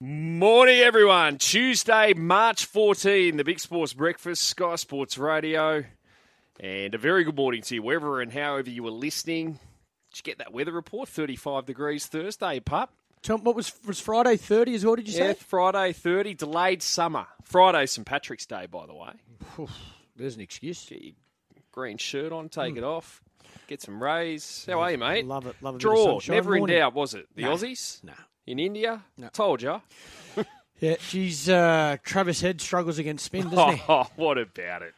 Morning, everyone. Tuesday, March 14, the Big Sports Breakfast, Sky Sports Radio. And a very good morning to you, wherever and however you were listening. Did you get that weather report? 35 degrees Thursday, pup. Tom, what was was Friday thirty as well? Did you say? Yeah, Friday, 30, delayed summer. Friday, St. Patrick's Day, by the way. There's an excuse. Get your green shirt on, take hmm. it off, get some rays. How are you, mate? Love it. Love it. Draw. Never in doubt, was it? The. Aussies? Nah. In India? No. Told you. Yeah, geez, uh, Travis Head struggles against spin, doesn't he? Oh, what about it?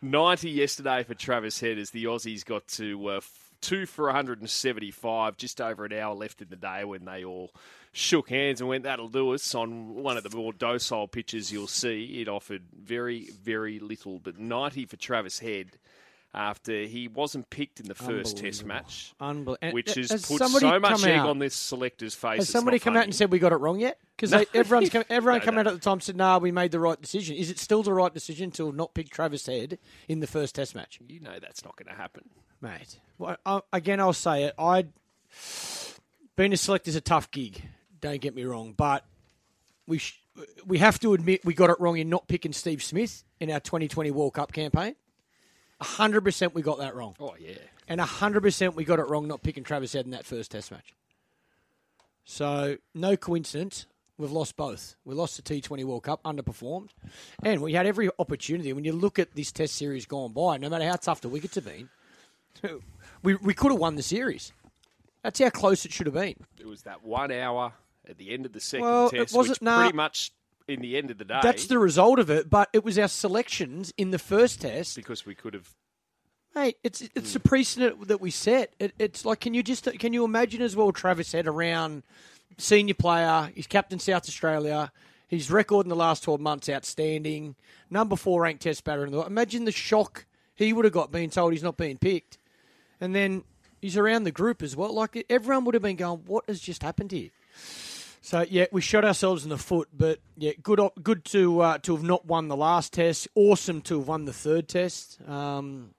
90 yesterday for Travis Head as the Aussies got to uh, two for 175, just over an hour left in the day when they all shook hands and went, that'll do us. On one of the more docile pitches you'll see, it offered very, very little. But 90 for Travis Head after he wasn't picked in the first test match, Unbelievable. which has, has put so much egg out- on this selector's face. Has somebody come out and said we got it wrong yet? Because No. everyone's come, everyone No, come no. out at the time and said, "Nah, we made the right decision." Is it still the right decision to not pick Travis Head in the first Test match, You know that's not going to happen. mate? Well, I, again, I'll say it. I being a selector's a tough gig. Don't get me wrong, but we sh- we have to admit we got it wrong in not picking Steve Smith in our 2020 World Cup campaign. Hundred percent, we got that wrong. Oh, yeah. And 100% we got it wrong not picking Travis Head in that first test match. So, no coincidence. We've lost both. We lost the T20 World Cup, underperformed. And we had every opportunity. When you look at this test series gone by, no matter how tough the wickets have been, we, we could have won the series. That's how close it should have been. It was that one hour at the end of the second Well, it test, wasn't- which nah. pretty much in the end of the day, That's the result of it. But it was our selections in the first test because we could have. Mate, it's it's the precedent that we set. It, it's like, can you just can you imagine as well? Travis Head around senior player. He's captain South Australia. His record in the last twelve months outstanding. Number four ranked Test batter in the world. Imagine the shock he would have got being told he's not being picked, and then he's around the group as well. Like everyone would have been going, "What has just happened here?" So yeah, we shot ourselves in the foot, but yeah, good good to uh, to have not won the last test. Awesome to have won the third test. Um,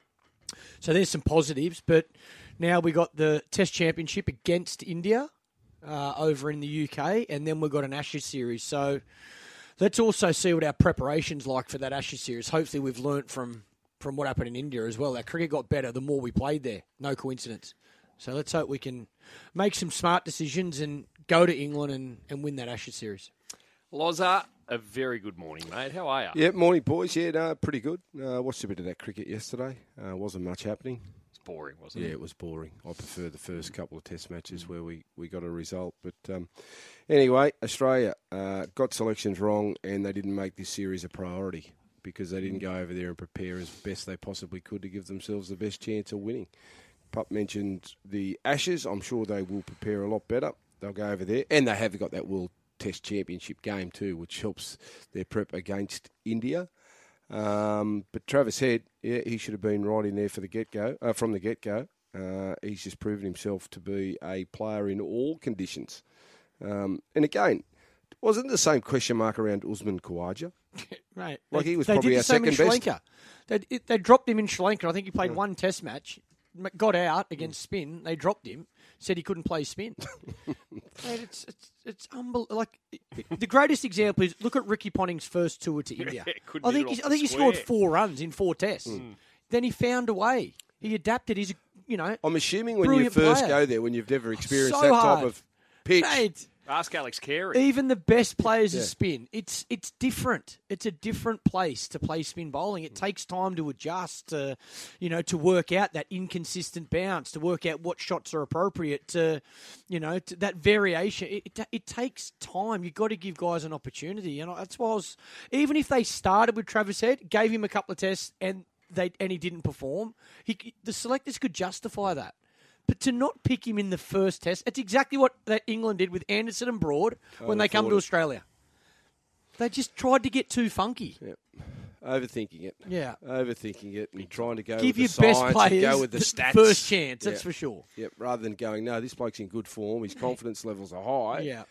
so there's some positives, but now we got the Test Championship against India uh, over in the UK, and then we've got an Ashes series. So let's also see what our preparations like for that Ashes series. Hopefully, we've learnt from from what happened in India as well. Our cricket got better the more we played there. No coincidence. So let's hope we can make some smart decisions and go to England and, and win that Ashes series. Loza, a very good morning, mate. How are you? Yeah, morning, boys. Yeah, no, pretty good. Uh, watched a bit of that cricket yesterday. Uh, wasn't much happening. It's boring, wasn't Yeah, it? Yeah, it was boring. I prefer the first couple of Test matches where we, we got a result. But um, anyway, Australia uh, got selections wrong, and they didn't make this series a priority because they didn't go over there and prepare as best they possibly could to give themselves the best chance of winning. Pup mentioned the Ashes. I'm sure they will prepare a lot better. They'll go over there, and they have got that World Test Championship game too, which helps their prep against India. Um, but Travis Head, yeah, he should have been right in there for the get go, uh, from the get go. Uh, he's just proven himself to be a player in all conditions. Um, and again, wasn't the same question mark around Usman Khawaja? Right. Like they, he was probably our the same in second best. They, it- they dropped him in Sri Lanka. I think he played one Test match, got out against mm. spin. They dropped him. Said he couldn't play spin. It's it's it's unbelievable. Like the greatest example is look at Ricky Ponting's first tour to India. couldn't I hit think it he, I the think he scored square. four runs in four tests. Mm. Then he found a way. He adapted. He's a- you know I'm assuming when Brilliant you first player. go there, when you've never experienced So that hard. type of pitch, mate. Ask Alex Carey. Even the best players Yeah. of spin, it's it's different. It's a different place to play spin bowling. It hmm. takes time to adjust, to you know, to work out that inconsistent bounce, to work out what shots are appropriate, to you know, to that variation. It, it, it takes time. You've got to give guys an opportunity, and that's why I was even if they started with Travis Head, gave him a couple of tests, and they and he didn't perform, he the selectors could justify that. But to not pick him in the first test, it's exactly what that England did with Anderson and Broad oh, when they come to. Australia. They just tried to get too funky. overthinking it. Yeah. Overthinking it and trying to go Give with your the best science players and go with the the stats. first chance, that's Yeah. for sure. Yep, rather than going, no, this bloke's in good form. His confidence levels are high. Yeah.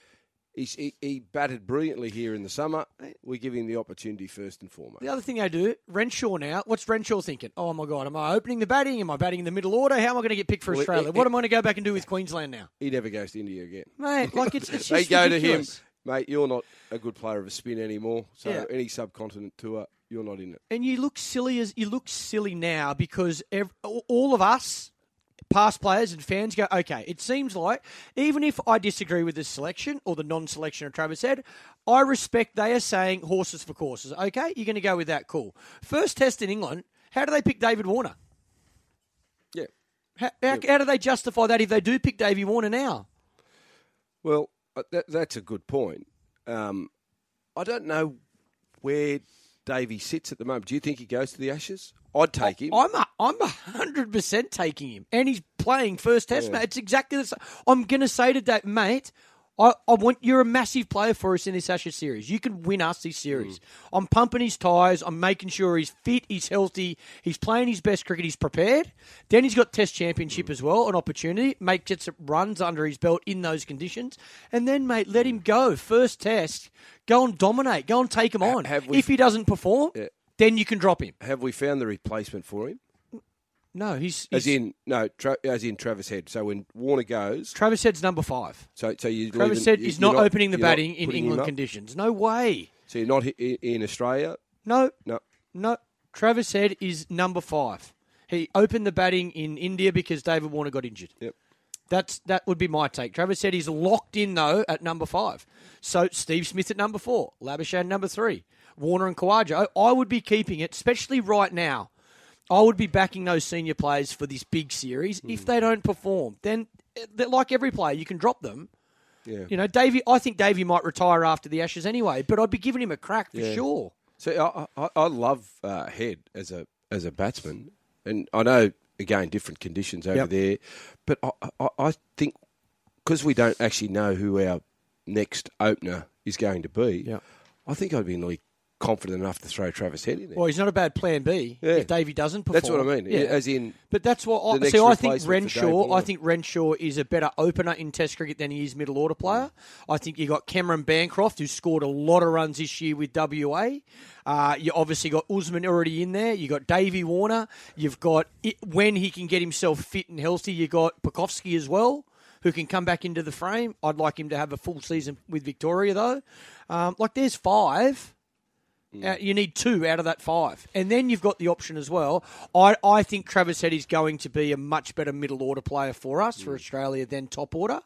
He's, he, he batted brilliantly here in the summer. We give him the opportunity first and foremost. The other thing they do, Renshaw now, what's Renshaw thinking? Oh my God, am I opening the batting? Am I batting in the middle order? How am I going to get picked for Well, Australia? it- what am I going to go back and do with Queensland now? He never goes to India again. Mate, like it's, it's they go ridiculous. to him. Mate, you're not a good player of a spin anymore. So Yeah. any subcontinent tour, you're not in it. and you look silly as you look silly now because ev- all of us past players and fans go okay it seems like even if i disagree with the selection or the non-selection of travis head i respect they are saying horses for courses. Okay you're going to go with that. Cool. First test in england how do they pick david warner? Yeah. how, how, how do they justify that if they do pick davey warner now? Well, uh, that, that's a good point. Um, I don't know where Davey sits at the moment. Do you think he goes to the Ashes? I'd take him. I'm a, I'm hundred percent taking him, and he's playing first test. Mate. It's exactly the same. I'm going to say to that mate. I, I want you're a massive player for us in this Ashes series. You can win us this series. Mm. I'm pumping his tyres. I'm making sure he's fit, he's healthy, he's playing his best cricket, he's prepared. Then he's got Test Championship mm. as well, an opportunity. Mate gets runs under his belt in those conditions, and then mate, let mm. him go. First Test, go and dominate, go and take him on. have we- if he doesn't perform, Yeah. then you can drop him. Have we found the replacement for him? No, he's, As in, no, tra- as in Travis Head. So when Warner goes, Travis Head's number five. so so you Travis Head is you're not, opening the batting in England conditions. No way. So you're not in Australia. No, No, no. Travis Head is number five. He opened the batting in India because David Warner got injured. Yep. That's that would be my take. Travis said he's locked in though at number five. So Steve Smith at number four, Labuschagne number three, Warner and Khawaja. I would be keeping it, especially right now. I would be backing those senior players for this big series. Hmm. If they don't perform, then eh, like every player, you can drop them. yeah. You know, Davey. I think Davey might retire after the Ashes anyway, but I'd be giving him a crack for Yeah. sure. So I, I, I love uh, Head as a as a batsman, and I know again different conditions over Yep. there, but I, I, I think because we don't actually know who our next opener is going to be, Yep. I think I'd be nearly confident enough to throw Travis Head in there. Well, he's not a bad plan B Yeah. if Davey doesn't perform. That's what I mean. Yeah. As in, But that's what I see. I think replacement for Dave Renshaw. I think Renshaw is a better opener in Test cricket than he is middle order player. I think you got Cameron Bancroft, who scored a lot of runs this year with WA. Uh, you obviously got Usman already in there. You got Davey Warner. You've got it, when he can get himself fit and healthy. You got Pucovski as well, who can come back into the frame. I'd like him to have a full season with Victoria though. Um, like there's five. Uh, mm. you need two out of that five. And then you've got the option as well. I, I think Travis Head is going to be a much better middle order player for us, for mm. Australia, than top order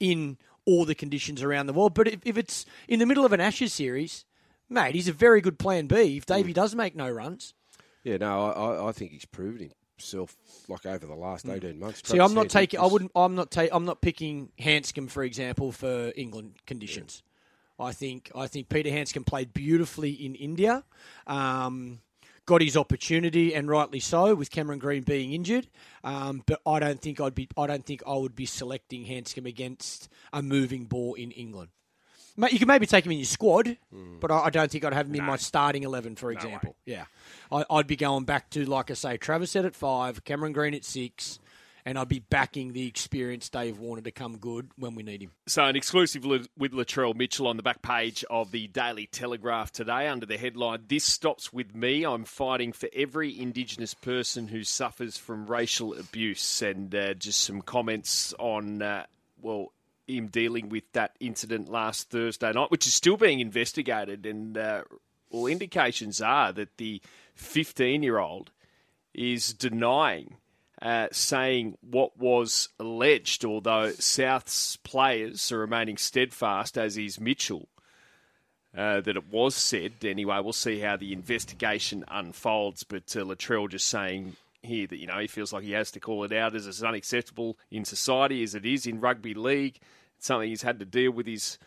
in all the conditions around the world. But if, if it's in the middle of an Ashes series, mate, he's a very good plan B if Davey mm. does make no runs. yeah, no, I, I- think he's proven himself like over the last eighteen months. See, I'm not taking. I wouldn't. I'm not. Ta- I'm not picking Handscomb, for example, for England conditions. I think. I think Peter Handscomb played beautifully in India. Um, got his opportunity, and rightly so, with Cameron Green being injured. Um, but I don't think I'd be. I don't think I would be selecting Handscomb against a moving ball in England. You can maybe take him in your squad, but I, I don't think I'd have him in my starting eleven, for example. Yeah, I, I'd be going back to like I say, Travis Head at five, Cameron Green at six, and I'd be backing the experienced Dave Warner to come good when we need him. So, an exclusive with Latrell Mitchell on the back page of the Daily Telegraph today under the headline This Stops With Me. I'm fighting for every Indigenous person who suffers from racial abuse. And uh, just some comments on, uh, well, him dealing with that incident last Thursday night, which is still being investigated. And, uh, well, indications are that the 15 year old is denying uh, saying what was alleged, although South's players are remaining steadfast, as is Mitchell, uh, that it was said. Anyway, we'll see how the investigation unfolds. But uh, Latrell just saying here that, you know, he feels like he has to call it out as it's unacceptable in society as it is in rugby league. It's something he's had to deal with his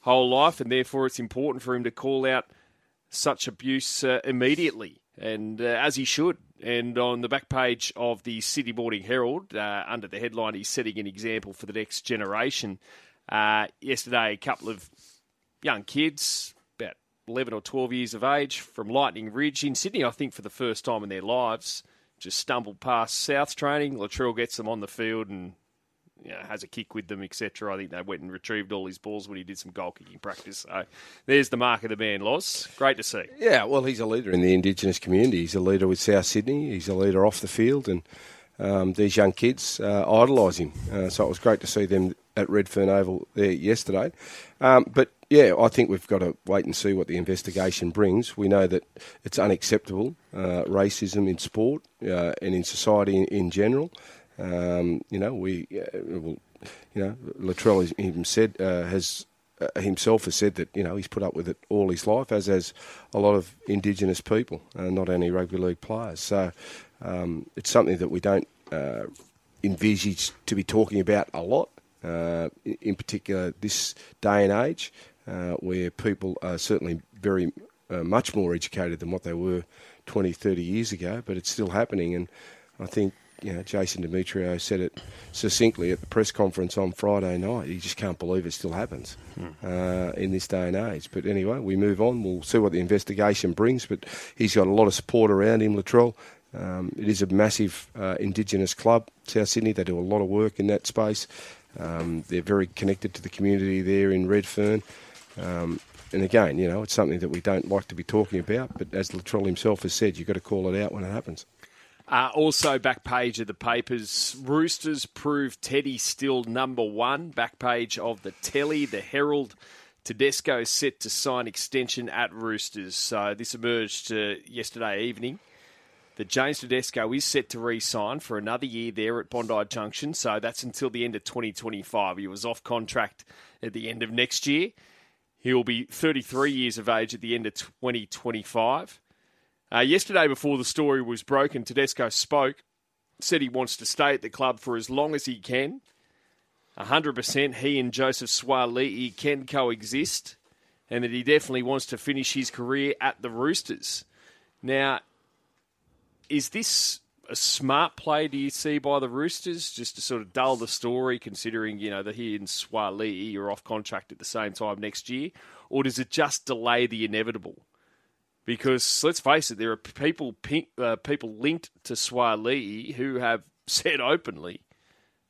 whole life, and therefore it's important for him to call out such abuse uh, immediately, and uh, as he should. And on the back page of the Sydney Morning Herald, uh, under the headline, he's setting an example for the next generation. Uh, yesterday, a couple of young kids, about 11 or 12 years of age, from Lightning Ridge in Sydney, I think for the first time in their lives, just stumbled past South's training. Latrell gets them on the field and you know, has a kick with them, etc. I think they went and retrieved all his balls when he did some goal kicking practice. So there's the mark of the man, Loz. Great to see. Yeah, well, he's a leader in the Indigenous community. He's a leader with South Sydney. He's a leader off the field, and um, these young kids uh, idolise him. Uh, so it was great to see them at Redfern Oval there yesterday. Um, but yeah, I think we've got to wait and see what the investigation brings. We know that it's unacceptable uh, racism in sport uh, and in society in, in general. Um, you know, we, uh, well, you know, Latrell him said uh, has uh, himself has said that you know he's put up with it all his life, as has a lot of Indigenous people, uh, not only rugby league players. So um, it's something that we don't uh, envisage to be talking about a lot. Uh, in particular, this day and age, uh, where people are certainly very much more educated than what they were 20, 30 years ago, but it's still happening. And I think you know, Jason Demetriou said it succinctly at the press conference on Friday night. He just can't believe it still happens uh, in this day and age. But anyway, we move on. We'll see what the investigation brings. But he's got a lot of support around him, Latrell. Um, it is a massive uh, Indigenous club, South Sydney. They do a lot of work in that space. Um, they're very connected to the community there in Redfern. Um, and again, you know, it's something that we don't like to be talking about. But as Latrell himself has said, you've got to call it out when it happens. Uh, also, back page of the papers, Roosters prove Teddy still number one. Back page of the Telly, the Herald. Tedesco set to sign extension at Roosters. So this emerged uh, yesterday evening. That James Tedesco is set to re-sign for another year there at Bondi Junction. So that's until the end of 2025. He was off contract at the end of next year. He'll be 33 years of age at the end of 2025. Uh, yesterday, before the story was broken, Tedesco spoke, said he wants to stay at the club for as long as he can. 100% he and Joseph Suaalii can coexist, and that he definitely wants to finish his career at the Roosters. Now, is this a smart play, do you see, by the Roosters, just to sort of dull the story, considering, you know, that he and Suaalii are off contract at the same time next year? Or does it just delay the inevitable? Because let's face it, there are people uh, people linked to Suaalii who have said openly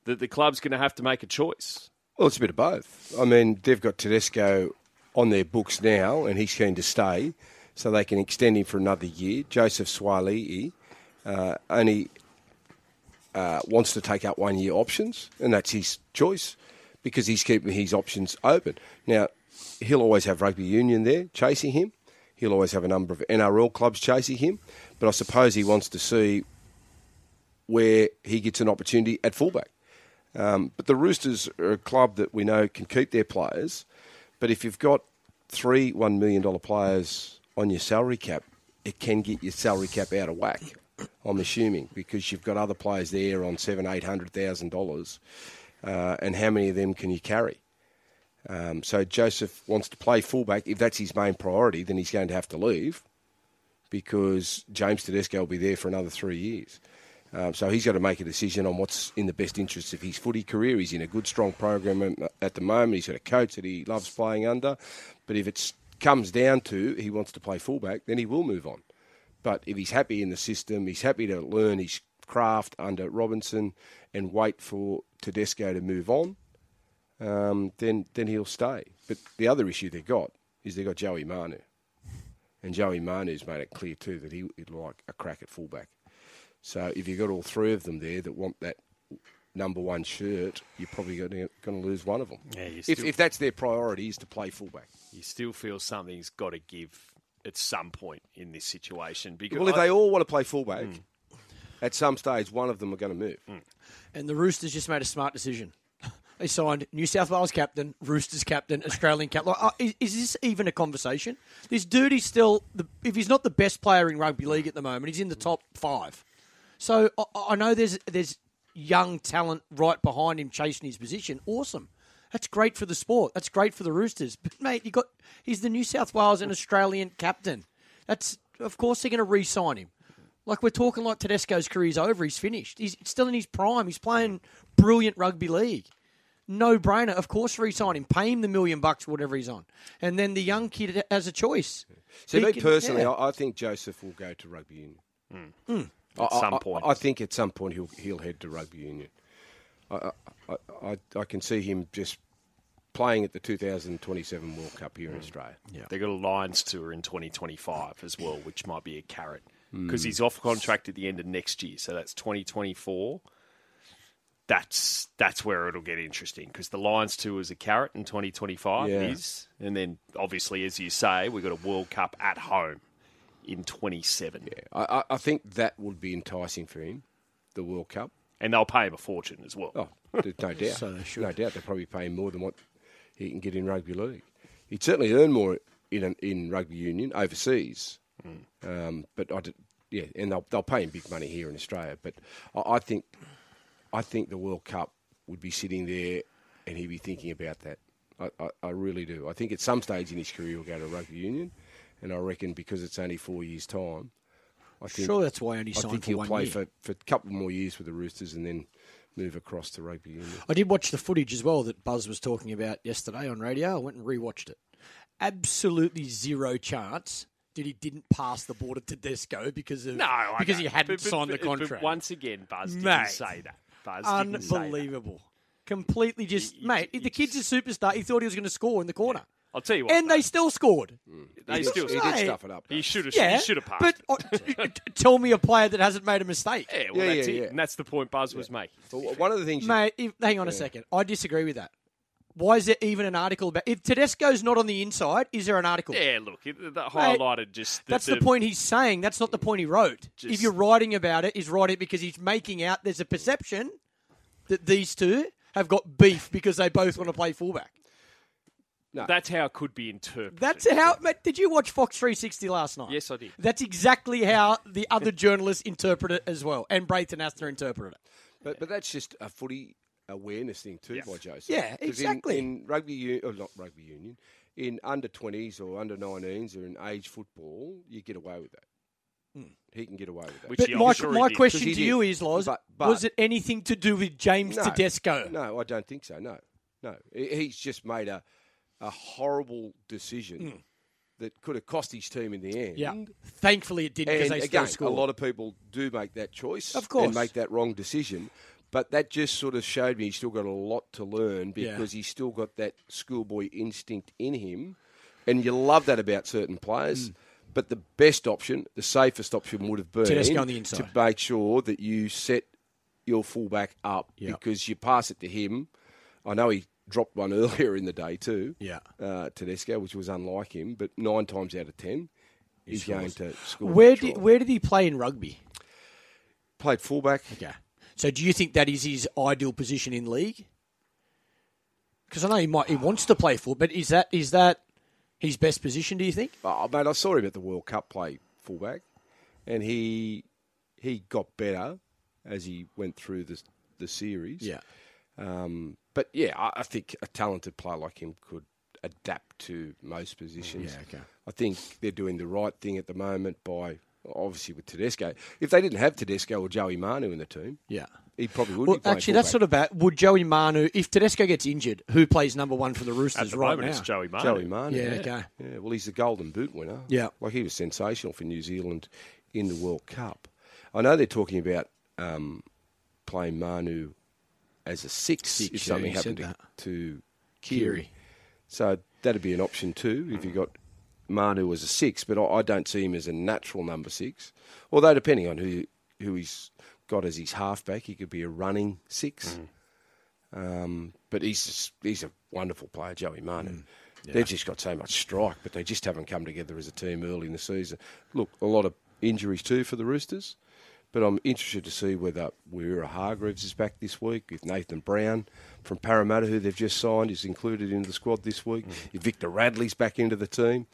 that the club's going to have to make a choice. Well, it's a bit of both. I mean, they've got Tedesco on their books now, and he's keen to stay, so they can extend him for another year. Joseph Suaalii uh, only uh, wants to take out one year options, and that's his choice because he's keeping his options open. Now, he'll always have rugby union there chasing him. He'll always have a number of NRL clubs chasing him, but I suppose he wants to see where he gets an opportunity at fullback. Um, but the Roosters are a club that we know can keep their players, but if you've got three $1 million players on your salary cap, it can get your salary cap out of whack. I'm assuming because you've got other players there on seven, eight hundred thousand uh, dollars, and how many of them can you carry? Um, so Joseph wants to play fullback. If that's his main priority, then he's going to have to leave because James Tedesco will be there for another three years. Um, so he's got to make a decision on what's in the best interest of his footy career. He's in a good, strong program at the moment. He's got a coach that he loves playing under. But if it comes down to he wants to play fullback, then he will move on. But if he's happy in the system, he's happy to learn his craft under Robinson and wait for Tedesco to move on, um, then then he'll stay. But the other issue they've got is they've got Joey Manu. And Joey Manu's made it clear too that he would like a crack at fullback. So if you've got all three of them there that want that number one shirt, you're probably going to, lose one of them. Yeah, you if, if that's their priority is to play fullback. You still feel something's got to give at some point in this situation. Because Well, if I- they all want to play fullback, at some stage one of them are going to move. And the Roosters just made a smart decision. They signed New South Wales captain, Roosters captain, Australian captain. Like, uh, is, is this even a conversation? This dude is still, the, if he's not the best player in rugby league at the moment, he's in the top five. So I, I know there's there's young talent right behind him chasing his position. Awesome. That's great for the sport. That's great for the Roosters. But mate, you got he's the New South Wales and Australian captain. That's of course they're going to re-sign him. Like we're talking like Tedesco's career's over. He's finished. He's still in his prime. He's playing brilliant rugby league. No brainer. Of course, re-sign him. Pay him the million bucks, whatever he's on, and then the young kid has a choice. See, me can- personally, yeah. I, I think Joseph will go to rugby union. Hmm. Hmm. At I- some point. I, think at some point he'll he'll head to rugby union. I I, I, I can see him just playing at the 2027 World Cup here in hmm. Australia. Yeah. They've got a Lions tour in 2025 as well, which might be a carrot Hmm. because he's off contract at the end of next year. So that's 2024. That's that's where it'll get interesting because the Lions tour is a carrot in 2025 Yeah. is, and then obviously, as you say, we've got a World Cup at home in 27, I, I, I think that would be enticing for him, the World Cup. and they'll pay him a fortune as well. Oh, no doubt. So they should. No doubt they're probably paying more than what he can get in rugby league. He'd certainly earn more in an, in rugby union overseas. Um, but I did, yeah, and they'll they'll pay him big money here in Australia. But I, I think I think the World Cup would be sitting there, and he'd be thinking about that. I, I, I really do. I think at some stage in his career he'll go to rugby union, and I reckon because it's only four years' time, I think Sure, that's why I only I signed think for he'll one play year. for, for a couple more years with the Roosters and then move across to rugby union. I did watch the footage as well that Buzz was talking about yesterday on radio. I went and rewatched it. Absolutely zero chance that he didn't pass the border to Desco because of No, because he hadn't But- but- signed but- the but contract. once again, Buzz didn't Mate. say that. Buzz didn't say that. Unbelievable. Completely just You- you- mate. you the kid's a superstar. He thought he was going to score in the corner, I'll tell you what, and they still scored. they he, still did, he did stuff it up. though. he should have Yeah, he should have passed. but uh, tell me a player that hasn't made a mistake. yeah, well, Yeah, that's yeah, it, yeah. and that's the point Buzz was making. But one of the things, Mate, if, hang on a second. I disagree with that. Why is there even an article about if Tedesco's not on the inside? Is there an article? Yeah, look, it, that highlighted just the, That's the, point he's saying. That's not the point he wrote. Just- if you're writing about it, he's writing it because he's making out there's a perception that these two have got beef because they both want to play fullback. No. That's how it could be interpreted. That's how. Mate, did you watch Fox 360 last night? Yes, I did. That's exactly how the other journalists interpret it as well, and Braith Anasta interpreted it. but, but that's just a footy awareness thing too, Yeah. by Joseph. Yeah, in- exactly. In, rugby, u- or not rugby union, in under twenties or under 19s or in age football, you get away with that. Hmm. He can get away with that. Which But my, I'm sure my did. question 'Cause he to you is, Loz, But- but- was it anything to do with James no, Tedesco? No, I don't think so. No, no. He's just made a a horrible decision hmm. that could have cost his team in the end. Yeah. Thankfully, it didn't because And they again, still scored. a lot of people do make that choice, Of course. and make that wrong decision. But that just sort of showed me he's still got a lot to learn Yeah. because he's still got that schoolboy instinct in him, and you love that about certain players. But the best option, the safest option, would have been Tedesco on the to make sure that you set your fullback up Yeah. because you pass it to him. I know he dropped one earlier in the day too, Yeah. uh, Tedesco, which was unlike him. But nine times out of ten, he's going to score. Where did where did he play in rugby? played fullback? Yeah. So do you think that is his ideal position in league? Because I know he might he wants to play full, but is that is that his best position? Do you think? Oh, mate, I saw him at the World Cup play fullback, and he he got better as he went through the the series. Um, but yeah, I, I think a talented player like him could adapt to most positions. Yeah, okay. I think they're doing the right thing at the moment by obviously with Tedesco. If they didn't have Tedesco or Joey Manu in the team, Yeah. he probably would Well, be actually, that's sort of bad. Would Joey Manu, if Tedesco gets injured, who plays number one for the Roosters At the right moment, now? it's Joey Manu. Joey Manu. Yeah, okay. Yeah, well, he's the Golden Boot winner. Yeah. like he was sensational for New Zealand in the World Cup. I know they're talking about um, playing Manu as a six, Six, if something he said happened to, to Keary. Keary. So that'd be an option too if you got Manu as a six. But I, I don't see him as a natural number six. Although depending on who who he's got as his halfback, he could be a running six. Um, but he's just, he's a wonderful player, Joey Manu. They've just got so much strike, but they just haven't come together as a team early in the season. Look, a lot of injuries too for the Roosters, but I'm interested to see whether Waerea-Hargreaves is back this week if Nathan Brown from Parramatta, who they've just signed, is included in the squad this week. Mm. If Victor Radley's back into the team,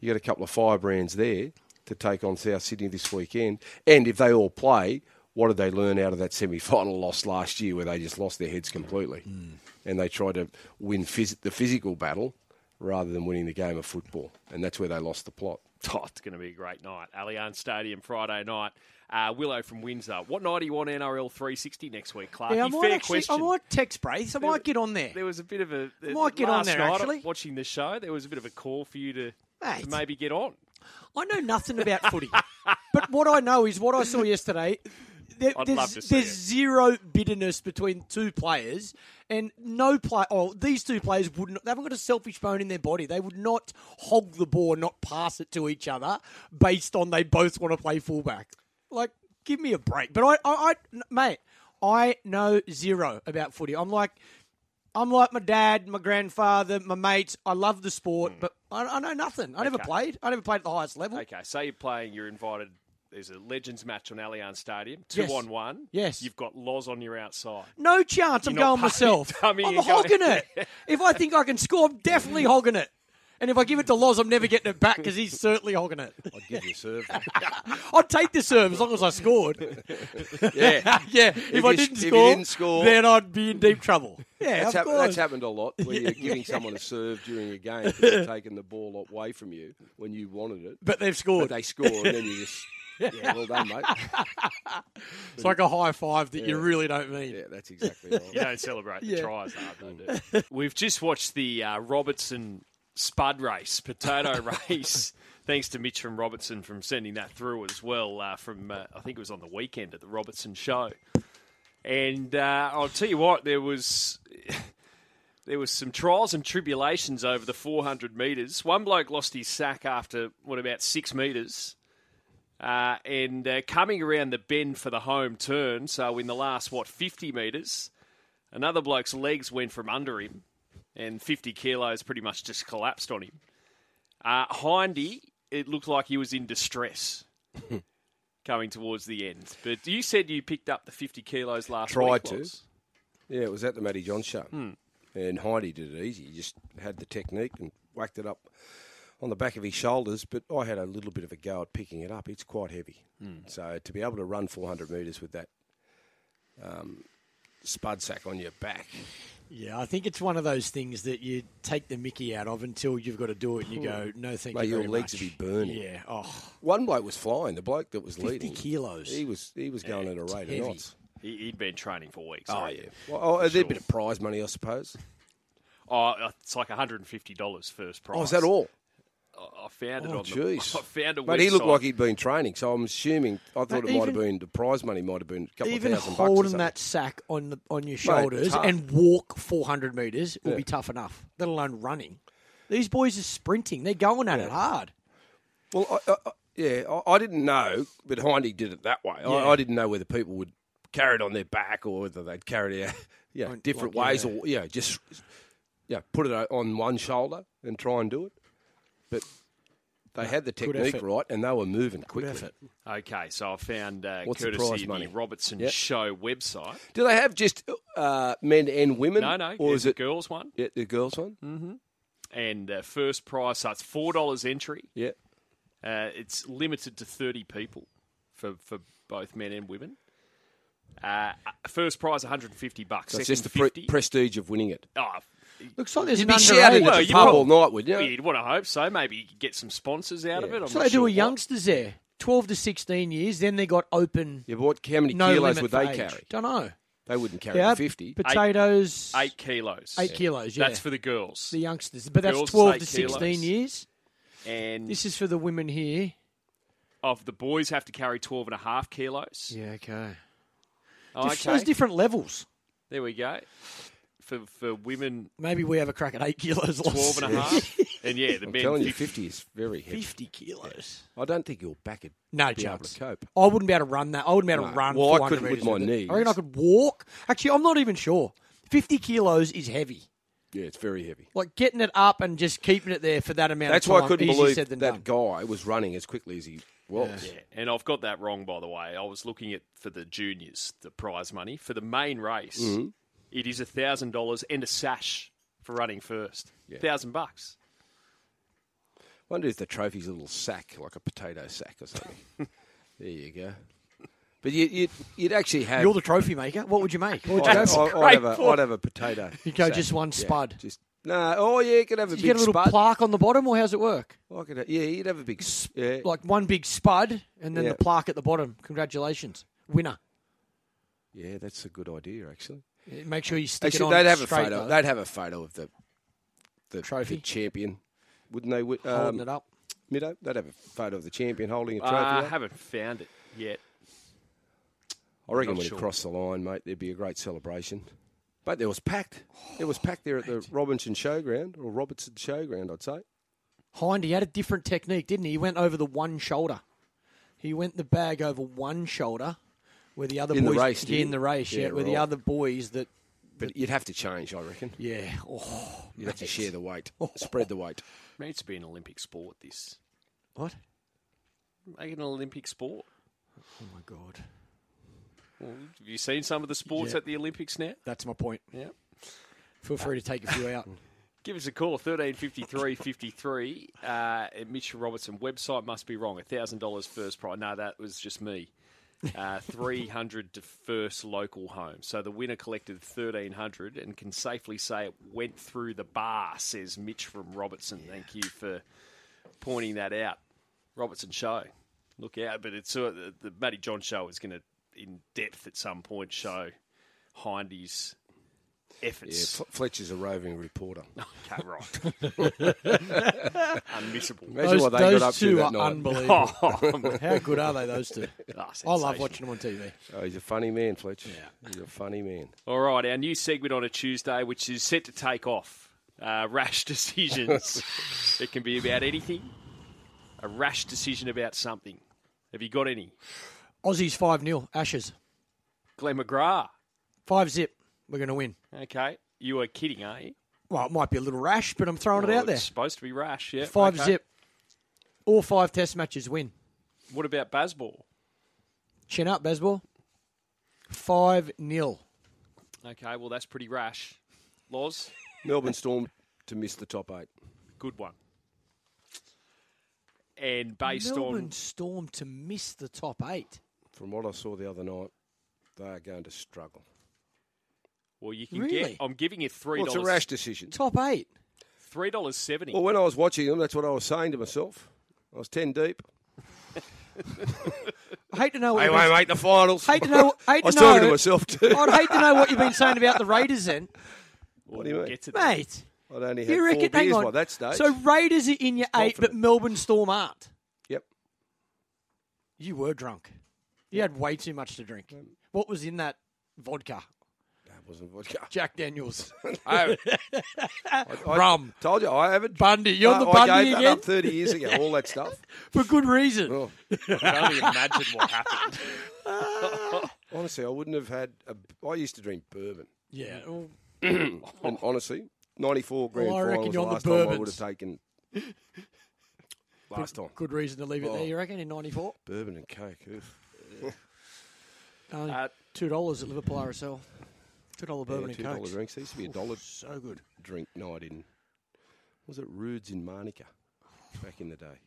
You've got a couple of firebrands there to take on South Sydney this weekend. And if they all play, what did they learn out of that semi-final loss last year, where they just lost their heads completely, mm. and they tried to win phys- the physical battle rather than winning the game of football, and that's where they lost the plot. Oh, it's going to be a great night. Allianz Stadium Friday night. Uh, Willow from Windsor. What night do you want NRL 360 next week, Clark? Yeah, I might Fair actually, question. I might text Braith. I might get on there. There was a bit of a. I might get on there, actually. Watching the show, there was a bit of a call for you to, Mate. to maybe get on. I know nothing about footy, but what I know is what I saw yesterday. There, I'd there's love to see there's zero bitterness between two players, and no play. Oh, these two players wouldn't. They haven't got a selfish bone in their body. They would not hog the ball, not pass it to each other, based on they both want to play fullback. Like, give me a break. But I, I, I mate, I know zero about footy. I'm like, I'm like my dad, my grandfather, my mates. I love the sport, hmm. but I, I know nothing. I never played. I never played at the highest level. Okay, say you're playing, you're invited. There's a Legends match on Allianz Stadium, two Yes. on one. Yes. You've got Loz on your outside. No chance. I'm You're not going myself. I'm hogging it. if I think I can score, I'm definitely hogging it. And if I give it to Loz, I'm never getting it back because he's certainly hogging it. I'd give you a serve. I'd take the serve as long as I scored. yeah. yeah, if, If I you- didn't if you score, didn't score- then I'd be in deep trouble. Yeah, That's, of hap- course. that's happened a lot where you're giving someone a serve during a game because they're taking the ball away from you when you wanted it. but they've But scored. they score and then you just, yeah, well done, mate. it's like a high five that you really don't mean. Yeah, that's exactly right. You don't celebrate the Yeah. tries, though, do you? We've just watched the uh, Robertson Spud race, potato race. Thanks to Mitch from Robertson from sending that through as well. Uh, from uh, I think it was on the weekend at the Robertson show. And uh, I'll tell you what, there was there was some trials and tribulations over the 400 metres. One bloke lost his sack after what about six metres. Uh, and uh, coming around the bend for the home turn, so in the last, what, 50 metres, another bloke's legs went from under him, and 50 kilos pretty much just collapsed on him. Uh, Hindy, it looked like he was in distress coming towards the end. But you said you picked up the 50 kilos last Tried week. Tried to. Yeah, it was at the Matty John show. And Hindy did it easy. He just had the technique and whacked it up on the back of his shoulders. But I had a little bit of a go at picking it up. It's quite heavy. So to be able to run 400 metres with that um, spud sack on your back, Yeah, I think it's one of those things that you take the mickey out of until you've got to do it and you go, no, thank Mate, you your very legs much. would be burning. Yeah, oh, one bloke was flying. The bloke that was 50 leading, kilos. he was he was going at a rate heavy. of knots. He, he'd been training for weeks. Oh I yeah, well, oh, there'd Sure. be a bit of prize money, I suppose. Oh, it's like $150 first prize. Oh, is that all? I I found it Oh, on the. I found a But he looked like he'd been training, so I'm assuming. I thought Mate, it might have been the prize money might have been a couple Even of thousand bucks. or holding something. that sack on the on your shoulders tough. and walk 400 metres will Yeah. be tough enough, let alone running. These boys are sprinting. They're going at it hard. Well, I, I, I- yeah, I, I didn't know, but Hindy did it that way. Yeah. I, I didn't know whether people would carry it on their back or whether they'd carry it out, yeah, different like, ways, yeah. or yeah, just yeah, put it uh, on one shoulder and try and do it. But they had the technique right, and they were moving quickly. Okay, so I found uh, What's the courtesy prize of money? the Robertson Yep. Show website. Do they have just uh, men and women? No, no, or is it girls one, yeah, the girls one? and uh, first prize. So it's four dollars entry. Yeah. Uh, it's limited to thirty people for for both men and women. Uh, first prize, one hundred and fifty bucks. So it's just the pre- prestige of winning it. oh, Looks like there's You'd an be shouted underage. Well, at the pub all night, would you? well, you'd want to hope so. Maybe you could get some sponsors out of it. I'm So not they do sure a what. youngsters there, 12 to 16 years. Then they got open. Yeah, but what, how many No kilos would they age. carry? Don't know. They wouldn't carry Yeah, 50. potatoes. Eight kilos. Eight kilos. Yeah, That's for the girls. the youngsters. But that's Girls is 12 to 16 kilos. years. and This is for the women here. of the boys have to carry 12 and a half kilos. Yeah, okay. Oh, okay. Those different levels. There we go. For for women, Maybe we have a crack at eight kilos. 12 and a half. and yeah, the I'm men telling you, 50. 50 is very heavy. 50 kilos. I don't think your back would No be able chance. to cope. I wouldn't be able to run that. I wouldn't be able to No. run. Well, I 400 couldn't with metres my it. knees. I reckon I could walk. Actually, I'm not even sure. 50 kilos is heavy. Yeah, it's very heavy. Like getting it up and just keeping it there for that amount That's of why. I couldn't easier believe said than that done. guy was running as quickly as he was. Yeah, and I've got that wrong, by the way. I was looking at for the juniors, the prize money. For the main race, Mm-hmm. It is $1,000 and a sash for running first. Yeah. thousand bucks. wonder if the trophy's a little sack, like a potato sack or something. there you go. But you, you'd, you'd actually have. You're the trophy maker. What would you make? What would you I'd, go I'd, for? I'd have a, point. I'd have a potato. You go sack. just one Yeah, spud. just no. Oh yeah, you could have a You big get a little spud. plaque on the bottom, or how's it work? I could have- yeah, you'd have a big. Yeah. Like one big spud and then Yeah. the plaque at the bottom. Congratulations, winner. yeah, that's a good idea actually. Make sure you stick Actually, it on they'd have a photo. though. They'd have a photo of the the Trophy? the champion, wouldn't they? Wi- holding Um, it up. Middo, they'd have a photo of the champion holding a trophy. Uh, I haven't found it yet. I reckon not when sure. it crossed the line, mate, there'd be a great celebration. But there was packed. It was packed there at the Robinson Showground, or Robertson Showground, I'd say. Hind, he had a different technique, didn't he? He went over the one shoulder. He went the bag over one shoulder, where the other In the boys race, yeah, in the race, yeah, Yeah, where the other boys that But you'd have to change, I reckon. yeah, oh, You'd have to share the weight, spread the weight. It needs to be an Olympic sport. This What? make it an Olympic sport. Oh my god, Well, have you seen some of the sports Yeah. at the Olympics now? that's my point. Yeah. Feel free to take a few out. Give us a call, thirteen fifty three fifty three. Uh, at Mitchell Robertson website must be wrong. thousand dollars first prize. No, that was just me. Uh, Three hundred to first local home. So the winner collected thirteen hundred and can safely say it went through the bar. Says Mitch from Robertson. Thank you for pointing that out. Robertson show. Look out, but it's uh, the, the Matty John show is going to in depth at some point show Hindy's Yeah, efforts. F- Fletcher's a roving reporter. Okay, right. Unmissable. Imagine Those, what they got up to that night. unbelievable. Oh, How good are they? Those two. I love watching them on TV. Oh, he's a funny man, Fletcher. Yeah. he's a funny man. All right, our new segment on a Tuesday, which is set to take off. Uh, rash decisions. it can be about anything. A rash decision about something. Have you got any? Aussies five 0 Ashes Glenn McGrath. five zip. We're going to win. Okay. You are kidding, are you? Well, it might be a little rash, but I'm throwing it out there. It's supposed to be rash, yeah. Five okay. zip. All five Test matches win. What about Bazball? Chin up, Baseball. Five nil. Okay, well, that's pretty rash. Loz, Melbourne Storm to miss the top eight. good one. And based Melbourne on Storm to miss the top eight. From what I saw the other night, they are going to struggle. Well, you can Really? get. I'm giving you three Well, it's a rash decision. Top eight. Three dollars seventy. Well, when I was watching them, that's what I was saying to myself. I was 10 deep. I hate to know what They you've make the finals. Hate to know. Hate I to was talking to myself too. I'd hate to know what you've been saying about the Raiders then, What do you mean? Get to that. mate. I'd only had You four reckon? Hang beers on. by that stage. So Raiders are in your eight, but Melbourne Storm aren't. yep. You were drunk. You had way too much to drink. Um, what was in that vodka? That wasn't vodka. Jack Daniels, I, I rum, told you, I haven't. Bundy. You're on the I, Bundy I gave that again up 30 years ago, all that stuff. for good reason. Oh, I can only imagine what happened. honestly, I wouldn't have had. A, I used to drink bourbon. Yeah. well, And honestly, 94 grand Well, I reckon final was the you're on the last time I would have taken. Last time. good reason to leave it there. Oh. You reckon in '94? Bourbon and Coke. oof. Uh, two dollars at Liverpool RSL. Two dollar bourbon Yeah, and $2 drinks. There used to be a dollar So good. drink night in. Was it Rude's in Marnica back in the day?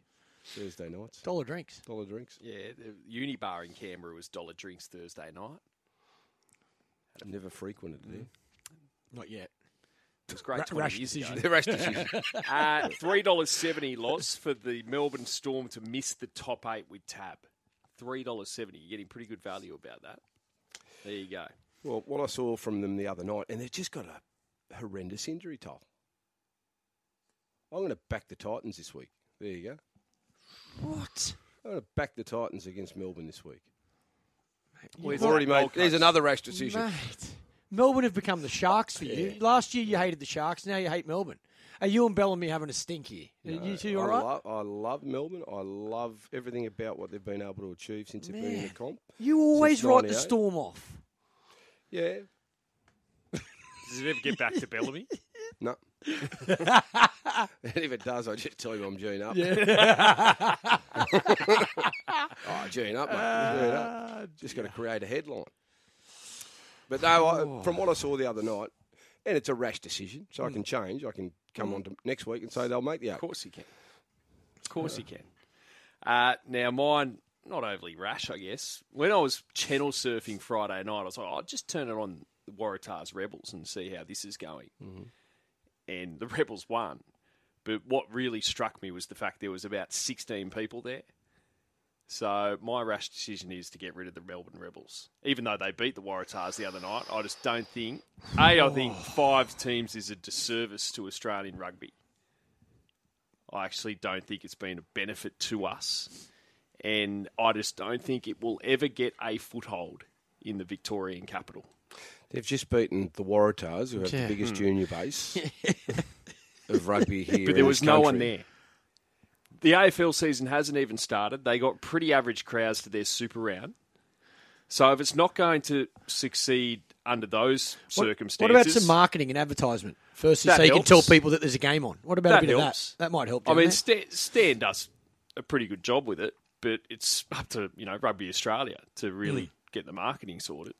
Thursday nights. Dollar drinks. Dollar drinks. yeah, the uni bar in Canberra was dollar drinks Thursday night. Never frequented Mm. it. Not yet. It was great. Ra- 20 rash years decision. ago. The rash decision. Uh, Three dollars seventy loss for the Melbourne Storm to miss the top eight with Tab. Three dollars seventy. You're getting pretty good value about that. There you go. Well, what I saw from them the other night, and they've just got a horrendous injury toll. I'm going to back the Titans this week. There you go. What? I'm going to back the Titans against Melbourne this week. Where's Already made. There's another rash decision. Mate, Melbourne have become the Sharks for you. Last year you hated the Sharks. Now you hate Melbourne. Are you and Bellamy having a stink here? Are you two all I, right? love, I love Melbourne. I love everything about what they've been able to achieve since they've been in the comp. you always write the storm off. Yeah. Does it ever get back to Bellamy? No. and if it does, I just tell you I'm Gene up. Yeah. oh, Gene up, mate. Ah, Gene up. Just got to create a headline. But no, I, oh. from what I saw the other night, and it's a rash decision, so I mm. can change. I can come mm. on to next week and say they'll make the Of course he can. Of course he can. Uh, now, mine, not overly rash, I guess. When I was channel surfing Friday night, I was like, I'll just turn it on the Waratahs Rebels and see how this is going. Mm-hmm. And the Rebels won. But what really struck me was the fact there was about 16 people there. So my rash decision is to get rid of the Melbourne Rebels. Even though they beat the Waratahs the other night, I just don't think... A, I think oh. five teams is a disservice to Australian rugby. I actually don't think it's been a benefit to us. And I just don't think it will ever get a foothold in the Victorian capital. They've just beaten the Waratahs, who have Yeah. the biggest hmm. junior base of rugby here. But in there was this no one there. The AFL season hasn't even started. They got pretty average crowds to their super round. So if it's not going to succeed under those What- circumstances, What about some marketing and advertisement? Firstly, That so you can tell people that there's a game on. What about That a bit helps. of that? That might help. I mean. Stan, Stan does a pretty good job with it, but it's up to you know Rugby Australia to really Mm. get the marketing sorted.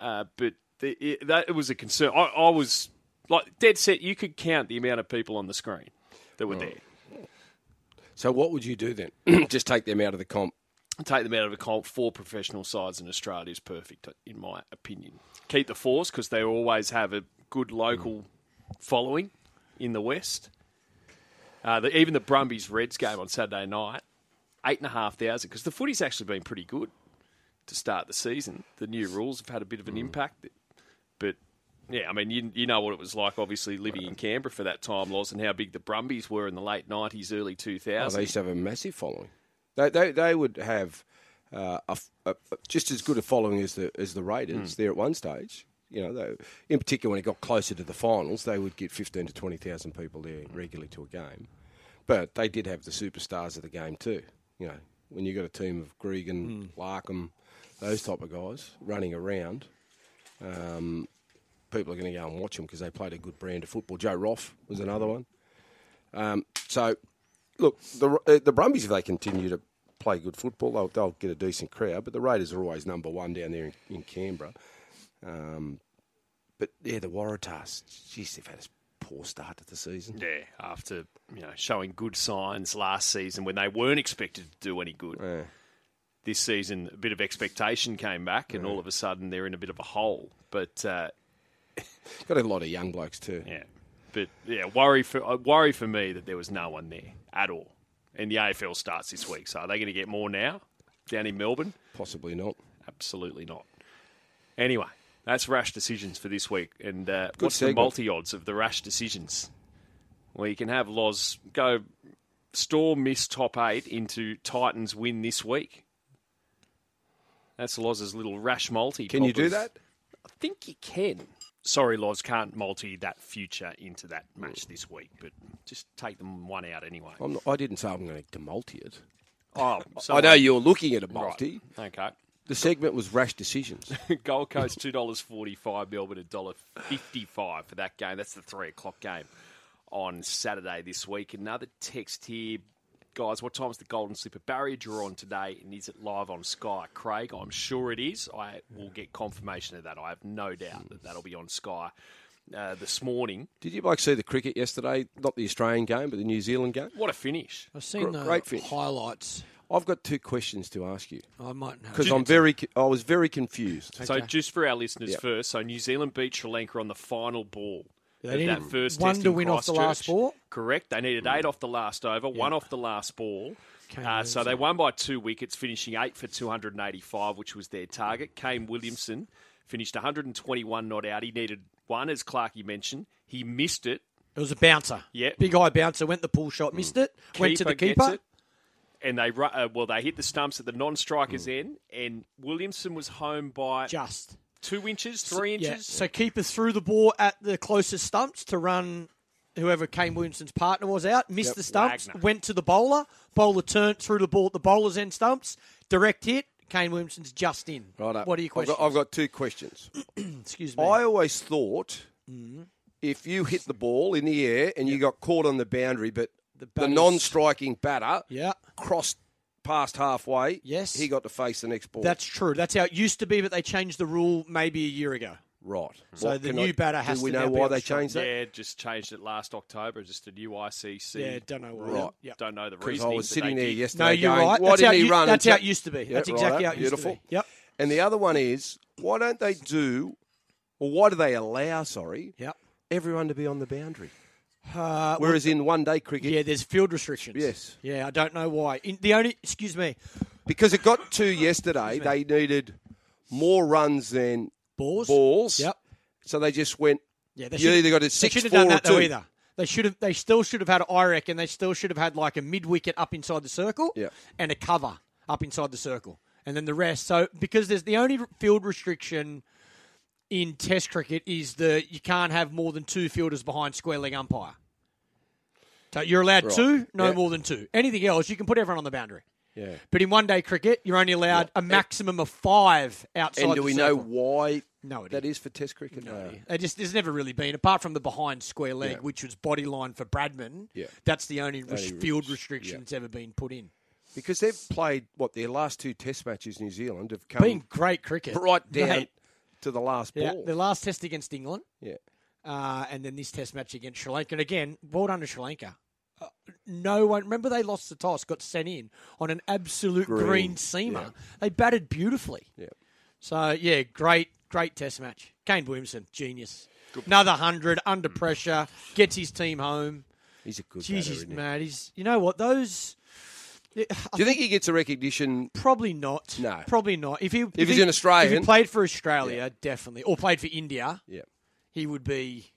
Uh, but the, it, that it was a concern. I, I was like dead set. You could count the amount of people on the screen that were there. So what would you do then? Just take them out of the comp. Take them out of the comp. Four professional sides in Australia is perfect, in my opinion. Keep the fours because they always have a good local following in the West. Uh, the, even the Brumbies Reds game on Saturday night, eight and a half thousand because the footy's actually been pretty good to start the season. The new rules have had a bit of an impact, but yeah, I mean you you know what it was like, obviously living in Canberra for that time, Loz, and how big the Brumbies were in the late nineties, early two Oh, thousands. they used to have a massive following. They they, they would have uh, a, a- just as good a following as the as the Raiders there at one stage. You know, they, in particular when it got closer to the finals, they would get fifteen to twenty thousand people there regularly to a game. But they did have the superstars of the game too. You know, when you've got a team of Gregan, Larkham, those type of guys running around, um, people are going to go and watch them because they played a good brand of football. Joe Roff was another one. Um, so, look, the uh, the Brumbies, if they continue to play good football, they'll, they'll get a decent crowd. But the Raiders are always number one down there in, in Canberra. Um, but yeah, the Waratahs, jeez, they've had a poor start to the season. Yeah, after you know showing good signs last season when they weren't expected to do any good. Yeah. This season, a bit of expectation came back, and all of a sudden they're in a bit of a hole. But uh, Got a lot of young blokes too. yeah, but yeah, worry for uh, worry for me that there was no one there at all. And the AFL starts this week, so are they going to get more now down in Melbourne? Possibly not. Absolutely not. Anyway, that's rash decisions for this week. And uh, what's the multi odds of the rash decisions? Well, you can have Loz go Storm miss top eight into Titans win this week. That's Loz's little rash multi. Can you do that? I think you can. Sorry, Loz, can't multi that future into that match this week, but just take them one out anyway. Not, I didn't say I'm going to multi it. Oh, I know you're looking at a multi. Right. Okay. The segment was rash decisions. Gold Coast two dollars forty five, Melbourne a dollar fifty five for that game. That's the three o'clock game on Saturday this week. Another text here, guys. What time is the Golden Slipper Barrier draw on today? And is it live on Sky? Craig, I'm sure it is. I will get confirmation of that. I have no doubt that that'll be on Sky uh, this morning. Did you like see the cricket yesterday? Not the Australian game, but the New Zealand game. What a finish! I've seen Gr- the great finish. highlights. I've got two questions to ask you I might have. because I'm very, I was very confused. So just for our listeners Yep. first, so New Zealand beat Sri Lanka on the final ball. They needed that first one to win off the last Christchurch. ball? Correct. They needed eight off the last over, one off the last ball. Uh, so they won by two wickets, finishing eight for 285, which was their target. Kane Williamson finished 121 not out. He needed one, as Clarkey mentioned. He missed it. It was a bouncer. Yeah. Big high bouncer. Went the pull shot, missed it. Went to the gets keeper. It, and they ru- uh, well they hit the stumps at the non-strikers end, and Williamson was home by Just. two inches, three Yeah. inches. So keeper threw the ball at the closest stumps to run whoever Kane Williamson's partner was out. Missed Yep. the stumps. Wagner. Went to the bowler. Bowler turned threw the ball at the bowler's end stumps. Direct hit. Kane Williamson's just in. Right What are your I've questions? got, I've got two questions. Excuse me. I always thought Mm-hmm. if you hit the ball in the air and you got caught on the boundary, but the, batter's- non-striking batter yeah. crossed past halfway, Yes. he got to face the next ball. That's true. That's how it used to be, but they changed the rule maybe a year ago. right. So What the new I- batter has Do we to know why they changed that? Yeah, just changed it last October. Just a new ICC. Yeah, don't know why. Right. Yep. Don't know the Because reason. I was sitting there yesterday No, you're going, right. why That's didn't how, he you- run? that's how it used to be. Yeah, that's exactly righto, how it used beautiful. to be. Yep. And the other one is, why don't they do, or why do they allow, sorry, Yep. everyone to be on the boundary? Uh, Whereas in one day cricket, yeah, there's field restrictions. Yes. Yeah, I don't know why. In, the only, excuse me, because it got to yesterday, they needed more runs than balls. balls. Yep. So they just went, Yeah, they you should- either got a six, four, have done that or though two. either. They should have. They still should have had. I reckon they still should have had like a mid wicket up inside the circle, Yeah. and a cover up inside the circle, and then the rest. So because there's the only field restriction in Test cricket is that you can't have more than two fielders behind square leg umpire. So you're allowed Right. two, no Yeah. more than two. Anything else, you can put everyone on the boundary. Yeah. But in one day cricket, you're only allowed a maximum of five outside. And do we know why No that is for Test cricket? No, They just there's never really been apart from the behind square leg, Yeah. which was body line for Bradman. Yeah. that's the only, res- field restriction yeah. that's ever been put in. Because they've played what their last two Test matches, in New Zealand have come Been great cricket, right down Mate, to the last Yeah, ball. the last test against England, yeah. uh, and then this test match against Sri Lanka. And again, well done to Sri Lanka. Uh, no one remember they lost the toss, got sent in on an absolute green, Green, seamer. yeah. They batted beautifully. Yeah. So yeah, great, great test match. Kane Williamson, genius. Another hundred under pressure, gets his team home. He's a good Jeez, batter, he's he? He's you know what those. Do you think he gets a recognition? Probably not. No. probably not. If he if, he's he, an Australian- if he played for Australia, definitely, or played for India, Yeah. he would be.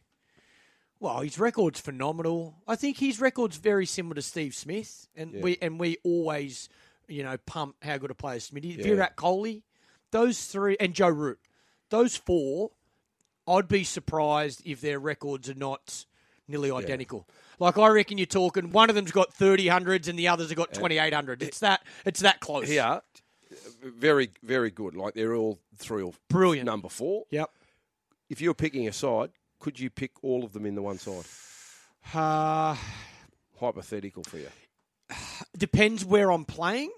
Well, his record's phenomenal. I think his record's very similar to Steve Smith, and Yeah. we and we always, you know, pump how good a player Smitty. Yeah. Virat Kohli, those three, and Joe Root, those four. I'd be surprised if their records are not nearly identical. Like I reckon you're talking one of them's got thirty hundreds and the others have got twenty eight hundred. It's that it's that close. Yeah. Very, very good. Like they're all three or Brilliant. number four. Yep. If you're picking a side, could you pick all of them in the one side? Uh, Hypothetical for you. depends where I'm playing.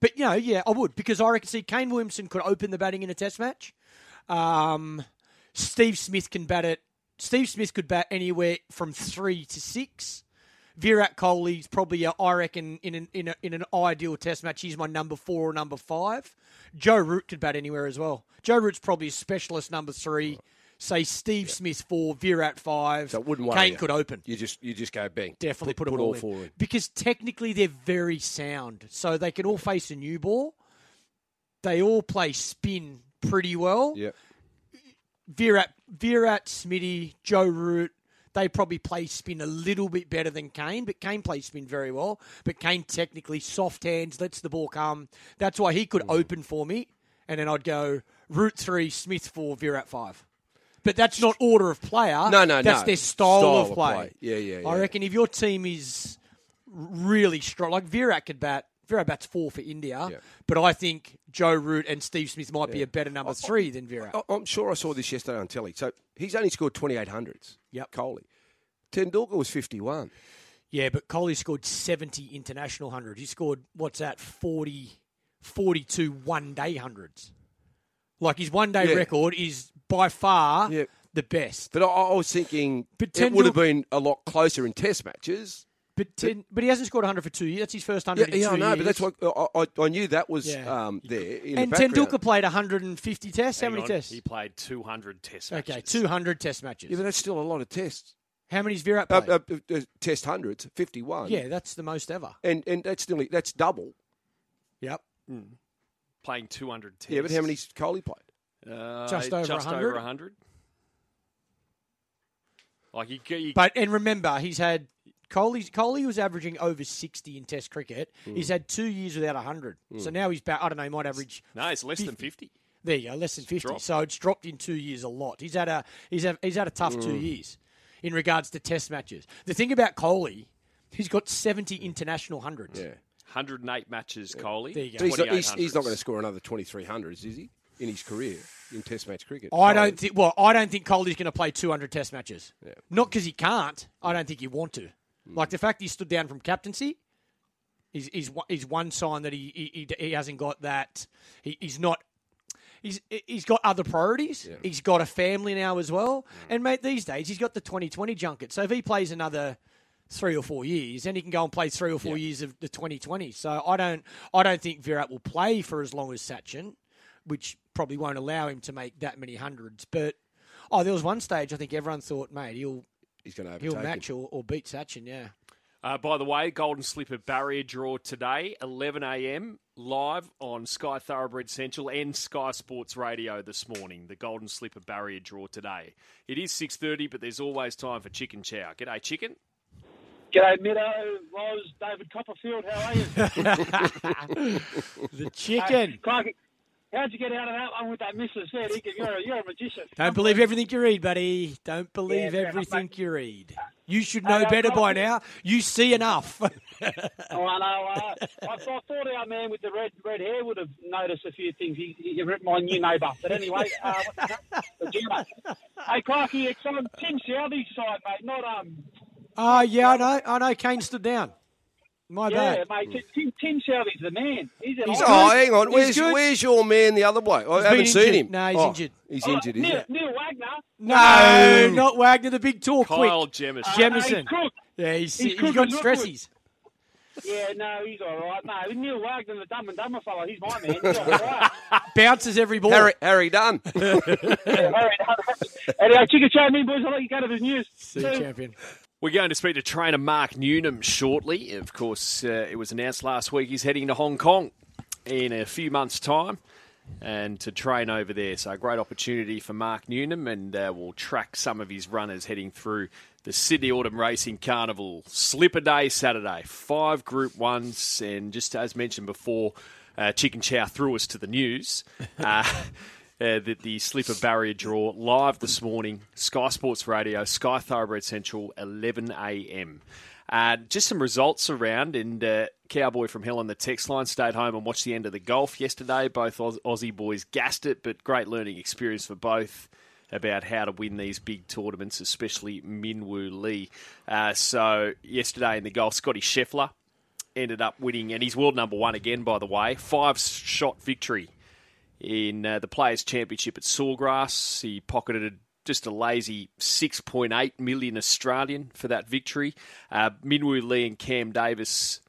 But, you know, yeah, I would because I reckon, see, Kane Williamson could open the batting in a test match. Um, Steve Smith can bat it. Steve Smith could bat anywhere from three to six. Virat Kohli's probably, uh, I reckon, in an, in, a, in an ideal test match, he's my number four or number five. Joe Root could bat anywhere as well. Joe Root's probably a specialist number three. Say Steve Smith four, Virat five. So it wouldn't Kane you. could open You just you just go bang. definitely put, put, them all all, four in. because technically they're very sound, so they can all face a new ball. They all play spin pretty well. Yeah. Virat, Virat, Smitty, Joe Root, they probably play spin a little bit better than Kane, but Kane plays spin very well. But Kane technically soft hands, lets the ball come. That's why he could Mm. open for me, and then I'd go Root three, Smith four, Virat five. But that's not order of player. No, no, no. That's no. their style, Style of of play. play. Yeah, yeah, I reckon if your team is really strong, like Virat could bat. Virat bats four for India, Yeah. but I think Joe Root and Steve Smith might be a better number three than Virat. I- I'm sure I saw this yesterday on telly. So he's only scored 2,800s. Yep. Kohli. Tendulkar was 51. Yeah, but Kohli scored 70 international hundreds. He scored, what's that, 40, 42 one day hundreds. Like his one day Yeah. record is by far Yeah. the best. But I, I was thinking But it would have been a lot closer in Test matches. But ten, but he hasn't scored 100 for two years. That's his first 100 Yeah, in yeah, two I know, years. but that's what I, I, I knew that was Yeah. um, there. In And the. Tendulkar played 150 tests. How many on, tests? He played 200 test matches. Okay, 200 test matches. Yeah, but that's still a lot of tests. How many's Virat Uh, played? uh, uh, test hundreds, 51. yeah, that's the most ever. And and that's nearly that's double. Yep. Playing 200 tests. Yeah, but how many Kohli played? Uh, Just over just 100? over 100. Like you, you But and remember, he's had Kohli. Kohli was averaging over 60 in Test cricket. Hmm. He's had two years without 100. So now he's back. I don't know. He might average. no, it's less than 50. There you go, less than 50. dropped. So it's dropped in two years a lot. He's had a he's had, he's had a tough Hmm. two years in regards to Test matches. The thing about Kohli, he's got 70 international hundreds. Yeah. 108 matches, Kohli. There you go. So he's, not, he's, he's not going to score another 2300s, is he? In his career in Test match cricket. I don't think. Well, I don't think Kohli's going to play 200 Test matches. Yeah. Not because he can't. I don't think he want to. Like the fact he stood down from captaincy is is one- is one sign that he he, he, hasn't got that. He, he's not. He's he's got other priorities. He's got a family now as well. And mate, these days he's got the 2020 junket. So if he plays another three or four years, then he can go and play three or four years of the 2020. So I don't I don't think Virat will play for as long as Sachin, which probably won't allow him to make that many hundreds. But oh, there was one stage I think everyone thought, mate, he'll He's going to overtake he'll overtake match him. or, or beat Sachin. Yeah. Uh, by the way, Golden Slipper barrier draw today, 11 a.m. live on Sky Thoroughbred Central and Sky Sports Radio this morning. The Golden Slipper barrier draw today. It is 6:30, but there's always time for chicken chow. G'day, chicken. G'day, Meadow, Roz, David Copperfield. How are you? The chicken. Crikey, how'd you get out of that one with that missus there, Dick? You're a, you're a magician. Don't believe everything you read, buddy. Don't believe enough, everything mate. you read. You should know uh, better by now. You see enough. Oh, I know. Uh, I, I thought our man with the red red hair would have noticed a few things. He, he ripped my new neighbour. But anyway, uh, what's that? The Gemma. Hey, Clarky, it's on Tim Southee's side, mate. Not um. Oh, yeah, I know. I know. Kane stood down. My bad. Yeah, bad. mate. Tim, Tim Southee's the man. He's, He's a Oh, hang on. He's Where's good. where's your man the other way? I He's haven't been seen injured. him. No, he's Oh, injured. He's Oh, injured, is Neil, he? Neil Wagner. No, not Wagner, the big tall, Kyle quick. Jamieson. Uh, Jamieson. he's crook. Yeah, he's, he's he's good got as well, good. stressies. Yeah, no, he's all right. No, Neil Wagner, the dumb and dumber fellow, he's my man. He's all right. Bounces every ball. Harry, Harry Dunn. yeah, all right. anyway, chicken chat me, boys. I'll let you go to the news. See you, champion. We're going to speak to trainer Mark Newnham shortly. Of course, uh, it was announced last week he's heading to Hong Kong in a few months' time and to train over there. So, a great opportunity for Mark Newnham, and uh, we'll track some of his runners heading through the Sydney Autumn Racing Carnival. Slipper Day Saturday, five Group Ones, and just as mentioned before, uh, Chicken Chow threw us to the news. Uh, that the slipper barrier draw live this morning, Sky Sports Radio, Sky Thoroughbred Central, 11 a.m. Uh, just some results around, and uh, Cowboy from Hell on the text line stayed home and watched the end of the golf yesterday. Both Aus- Aussie boys gassed it, but great learning experience for both about how to win these big tournaments, especially Minwoo Lee. Uh, so yesterday in the golf, Scotty Scheffler ended up winning, and he's world number one again, by the way. Five shot victory in uh, the Players' Championship at Sawgrass. He pocketed just a lazy 6.8 million Australian for that victory. Uh, Minwoo Lee and Cam Davis,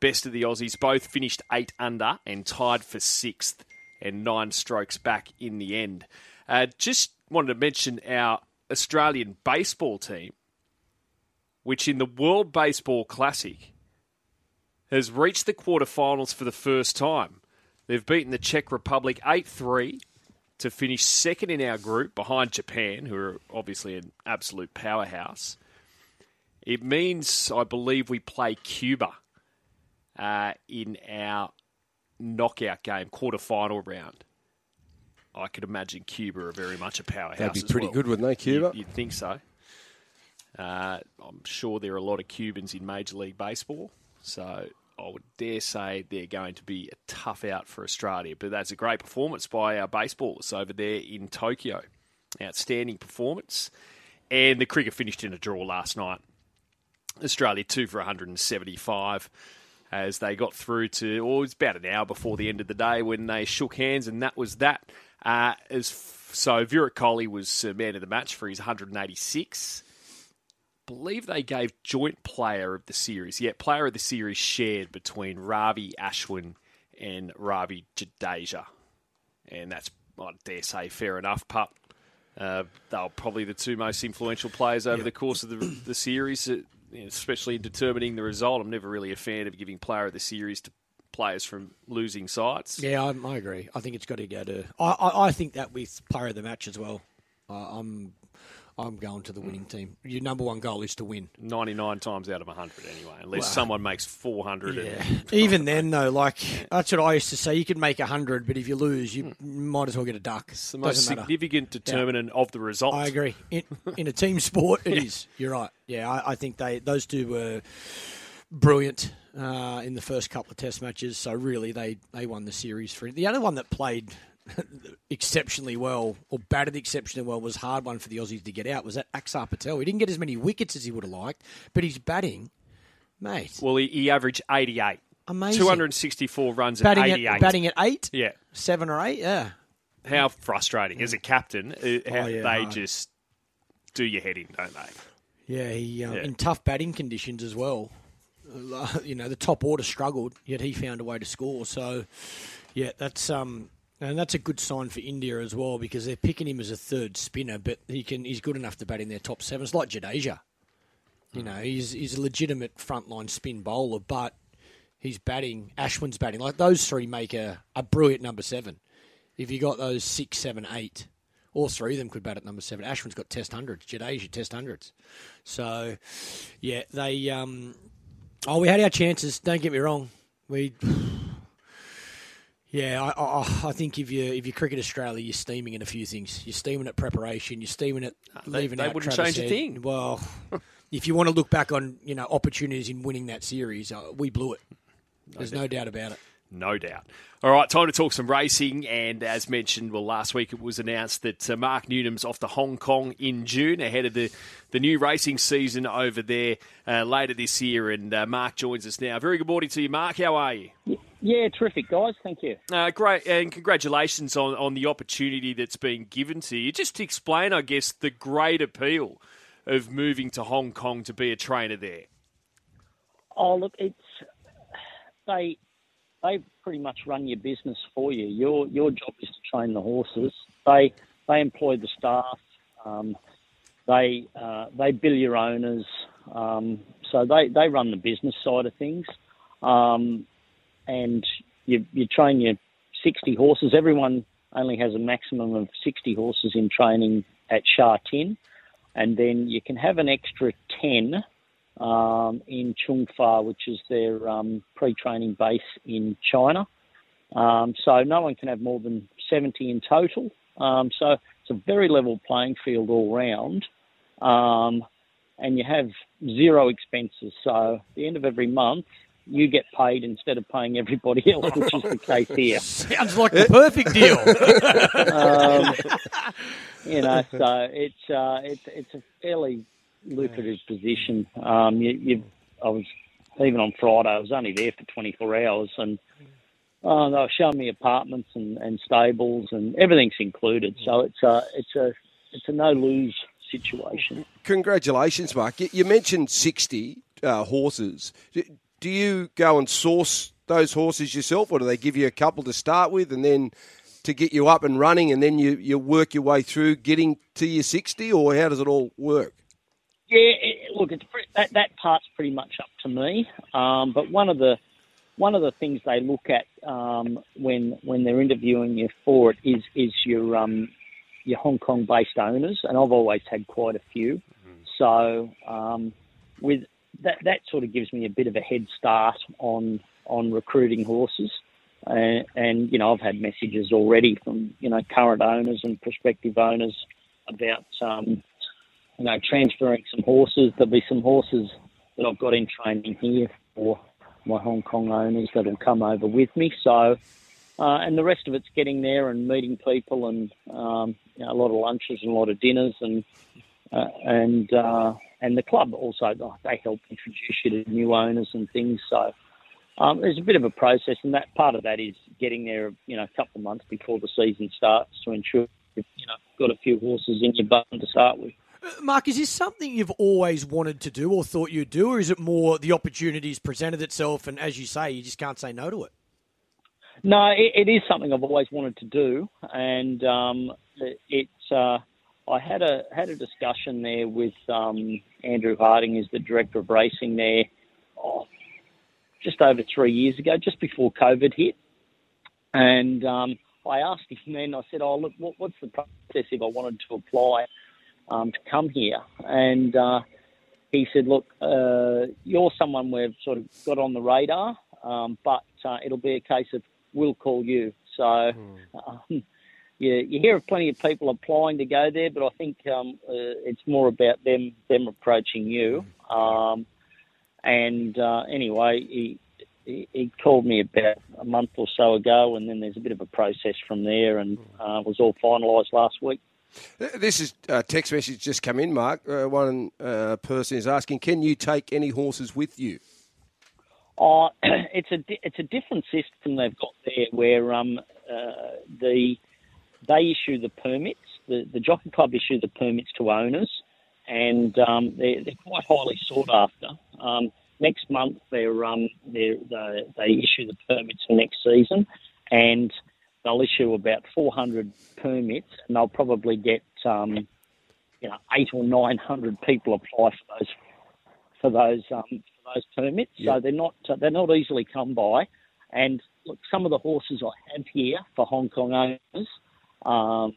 best of the Aussies, both finished eight under and tied for sixth and nine strokes back in the end. Uh, just wanted to mention our Australian baseball team, which in the World Baseball Classic has reached the quarterfinals for the first time. They've beaten the Czech Republic 8 3 to finish second in our group behind Japan, who are obviously an absolute powerhouse. It means, I believe, we play Cuba uh, in our knockout game, quarterfinal round. I could imagine Cuba are very much a powerhouse. That'd be pretty well. good, wouldn't they, Cuba? You'd, you'd think so. Uh, I'm sure there are a lot of Cubans in Major League Baseball, so I would dare say they're going to be a tough out for Australia. But that's a great performance by our baseballers over there in Tokyo. Outstanding performance. And the cricket finished in a draw last night. Australia two for 175 as they got through to, oh, it was about an hour before the end of the day when they shook hands, and that was that. Uh, as f- so, Virat Kohli was uh, man of the match for his 186. Believe they gave joint player of the series. Yeah, player of the series shared between Ravi Ashwin and Ravi Jadeja, and that's I dare say fair enough. Pup. Uh, they were probably the two most influential players over the course of the, the series, uh, especially in determining the result. I'm never really a fan of giving player of the series to players from losing sides. Yeah, I, I agree. I think it's got to go to. I, I, I think that with player of the match as well. Uh, I'm I'm going to the winning team. Your number one goal is to win. 99 times out of 100 anyway, unless Wow. someone makes 400. Yeah. And, Even then, though, like that's what I used to say. You can make hundred, but if you lose, you might as well get a duck. it's the most Doesn't matter. significant determinant of the result. I agree. In, in a team sport, it is. You're right. Yeah, I, I think they those two were brilliant uh, in the first couple of Test matches. So really, they they won the series for the other one that played exceptionally well or batted exceptionally well was a hard one for the Aussies to get out. Was that Axar Patel? He didn't get as many wickets as he would have liked, but he's batting, mate. Well, he, he averaged 88. Amazing. 264 runs batting at 88. at batting at eight, Yeah. seven or eight. Yeah, How frustrating. As a captain, uh, how Oh, yeah, they hard. just do your head in, don't they? Yeah, he um, Yeah. in tough batting conditions as well. Uh, You know, the top order struggled, yet he found a way to score. So, yeah, that's um, and that's a good sign for India as well because they're picking him as a third spinner, but he can he's good enough to bat in their top seven. It's like Jadeja. You know, he's he's a legitimate frontline spin bowler, but he's batting. Ashwin's batting. Like those three make a, a brilliant number seven. If you got those six, seven, eight, all three of them could bat at number seven. Ashwin's got test hundreds. Jadeja test hundreds. So, yeah, they. Um, oh, we had our chances. Don't get me wrong. We, Yeah, I, I, I think if you if you cricket Australia, you're steaming in a few things. You're steaming at preparation. You're steaming at they- leaving they out wouldn't Travis change a thing. Well, if you want to look back on you know opportunities in winning that series, uh, we blew it. There's no doubt about it. No doubt. All right, time to talk some racing. And as mentioned, well, last week it was announced that uh, Mark Newnham's off to Hong Kong in June ahead of the, the new racing season over there uh, later this year. And uh, Mark joins us now. Very good morning to you, Mark. How are you? Yeah, terrific, guys. Thank you. Uh, great, and congratulations on, on the opportunity that's been given to you. Just to explain, I guess, the great appeal of moving to Hong Kong to be a trainer there. Oh, look, it's they they pretty much run your business for you. Your your job is to train the horses. They they employ the staff. Um, they uh, they bill your owners. Um, so they, they run the business side of things. Um, and you you train your 60 horses. Everyone only has a maximum of 60 horses in training at Sha Tin. And then you can have an extra 10 um, in Chung Fa, which is their um, pre-training base in China. Um, so no one can have more than 70 in total. Um, so it's a very level playing field all round. Um, and you have zero expenses. So at the end of every month, you get paid instead of paying everybody else, which is the case here. Sounds like the perfect deal. Um, you know, so it's uh, it's it's a fairly lucrative position. Um, you, you, I was even on Friday. I was only there for 24 hours, and uh, they were showing me apartments and, and stables, and everything's included. So it's a it's a it's a no lose situation. Congratulations, Mark. You, mentioned 60 uh, horses. Do- Do you go and source those horses yourself, or do they give you a couple to start with and then to get you up and running, and then you, you work your way through getting to your 60, or how does it all work? Yeah, it, look, it's pretty, that that part's pretty much up to me. Um, but one of the one of the things they look at um, when when they're interviewing you for it is is your um, your Hong Kong based owners, and I've always had quite a few. So um, with that that sort of gives me a bit of a head start on on recruiting horses. And, and you know, I've had messages already from you know current owners and prospective owners about um, you know, transferring some horses. There'll be some horses that I've got in training here for my Hong Kong owners that'll come over with me. So, uh, and the rest of it's getting there and meeting people and um, you know, a lot of lunches and a lot of dinners and uh, and uh, and the club also oh, they help introduce you to new owners and things. So. Um, there's a bit of a process, and that part of that is getting there, you know, a couple of months before the season starts to ensure you've, you know, got a few horses in your button to start with. Mark, is this something you've always wanted to do or thought you'd do, or is it more the opportunities presented itself and, as you say, you just can't say no to it? No, it, it is something I've always wanted to do, and um, it, it's. Uh, I had a had a discussion there with um, Andrew Harding, who's the director of racing there, oh, just over three years ago, just before COVID hit, and um, I asked him then. I said, "Oh, look, what, what's the process if I wanted to apply um, to come here?" And uh, he said, "Look, uh, you're someone we've sort of got on the radar, um, but uh, it'll be a case of we'll call you." So um, you, you hear of plenty of people applying to go there, but I think um, uh, it's more about them them approaching you. Um, and uh, anyway, he, he he called me about a month or so ago, and then there's a bit of a process from there, and uh, was all finalised last week. Uh, This is a text message just come in, Mark. Uh, one uh, person is asking, can you take any horses with you? Uh, it's a di- it's a different system they've got there, where um, uh, the they issue the permits. The the jockey club issue the permits to owners, and um, they're, they're quite highly sought after. Um, next month, they're, um, they're, they they issue the permits for next season, and they'll issue about 400 permits, and they'll probably get um, you know eight or nine hundred people apply for those for those um, for those permits. So they're not uh, they're not easily come by. And look, some of the horses I have here for Hong Kong owners, um,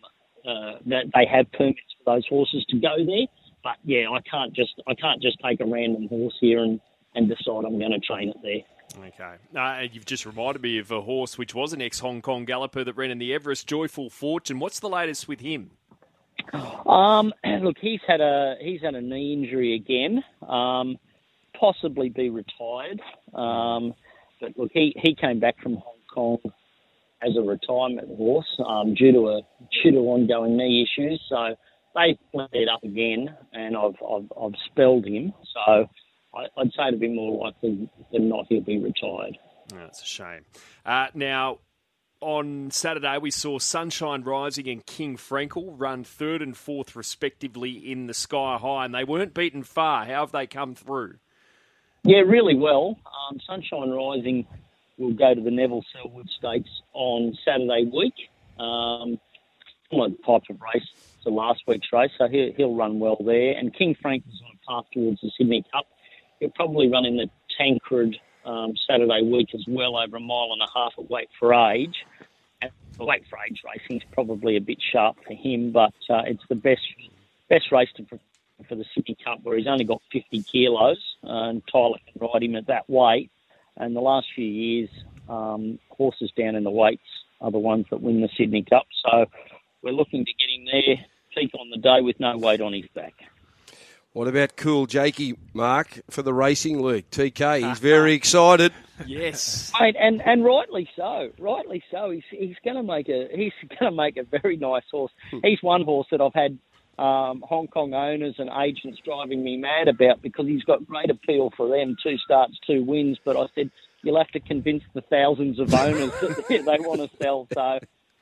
uh, that they have permits for those horses to go there. But yeah, I can't just I can't just take a random horse here and, and decide I'm going to train it there. Okay. Uh, you've just reminded me of a horse which was an ex Hong Kong galloper that ran in the Everest, Joyful Fortune. What's the latest with him? Um, look, he's had a he's had a knee injury again. Um, possibly be retired. Um, but look, he, he came back from Hong Kong as a retirement horse um, due to a due to ongoing knee issues. So they flared it up again, and I've I've, I've spelled him. So I, would say it'd be more likely than not he'll be retired. That's a shame. Uh, now, on Saturday, we saw Sunshine Rising and King Frankel run third and fourth, respectively, in the Sky High, and they weren't beaten far. How have they come through? Yeah, really well. Um, Sunshine Rising will go to the Neville Selwood Stakes on Saturday week. Um, similar type of race to last week's race, so he'll, he'll run well there. And King Frank is on a path towards the Sydney Cup. He'll probably running the Tancred um, Saturday week as well, over a mile and a half at weight for age. And weight for age racing is probably a bit sharp for him, but uh, it's the best best race to for the Sydney Cup, where he's only got 50 kilos, uh, and Tyler can ride him at that weight. And the last few years, um, horses down in the weights are the ones that win the Sydney Cup. So we're looking to get him there, peak on the day with no weight on his back. What about Cool Jakey, Mark, for the Racing League? TK, he's very excited. Yes, Mate, and and rightly so. Rightly so. He's he's going to make a he's going to make a very nice horse. He's one horse that I've had um, Hong Kong owners and agents driving me mad about because he's got great appeal for them. Two starts, two wins. But I said you'll have to convince the thousands of owners that they want to sell. So uh,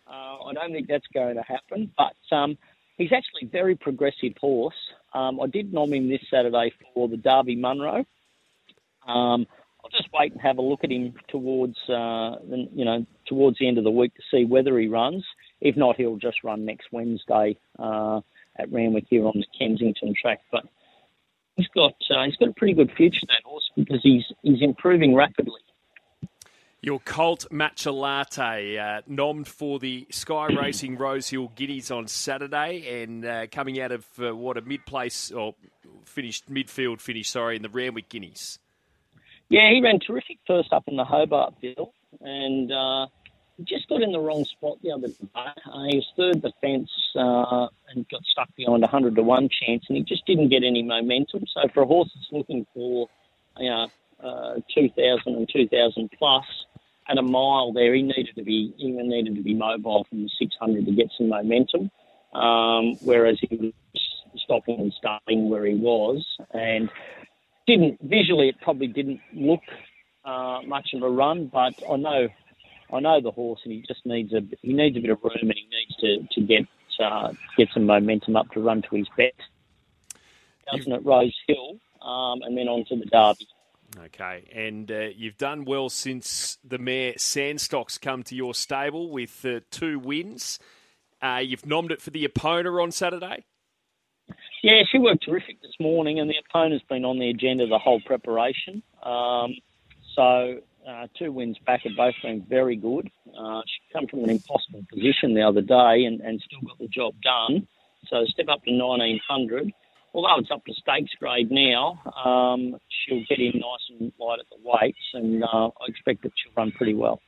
I don't think that's going to happen. But um, he's actually a very progressive horse. Um, I did nom him this Saturday for the Darby Munro. Um, I'll just wait and have a look at him towards, uh, you know, towards the end of the week to see whether he runs. If not, he'll just run next Wednesday. Uh, at Randwick here on the Kensington track. But he's got uh, he's got a pretty good future that horse because he's he's improving rapidly. Your Colt Matcha Latte, uh, nommed for the Sky Racing Rosehill Guineas on Saturday, and uh, coming out of uh, what a mid-place or finished midfield finish, sorry, in the Randwick Guineas. Yeah, he ran terrific first up in the Hobartville, and uh, just got in the wrong spot the other day. Uh, he was third the fence uh, and got stuck behind a 100 to 1 chance, and he just didn't get any momentum. So for a horse that's looking for you know, uh, 2,000 and 2,000 plus at a mile there, he needed to be even needed to be mobile from the 600 to get some momentum. Um, whereas he was stopping and starting where he was, and didn't visually it probably didn't look uh, much of a run, but I know I know the horse, and he just needs a he needs a bit of room, and he needs to to get uh, get some momentum up to run to his best. Doesn't it, Rose Hill, um, and then on to the Derby. Okay, and uh, you've done well since the mare Sandstock's come to your stable with uh, two wins. Uh, you've nommed it for the Epona on Saturday. Yeah, she worked terrific this morning, and the Epona's been on the agenda the whole preparation. Um, so uh, two wins back have both been very good. Uh, she come from an impossible position the other day and, and still got the job done. So step up to 1900. Although it's up to stakes grade now, um, she'll get in nice and light at the weights, and uh, I expect that she'll run pretty well.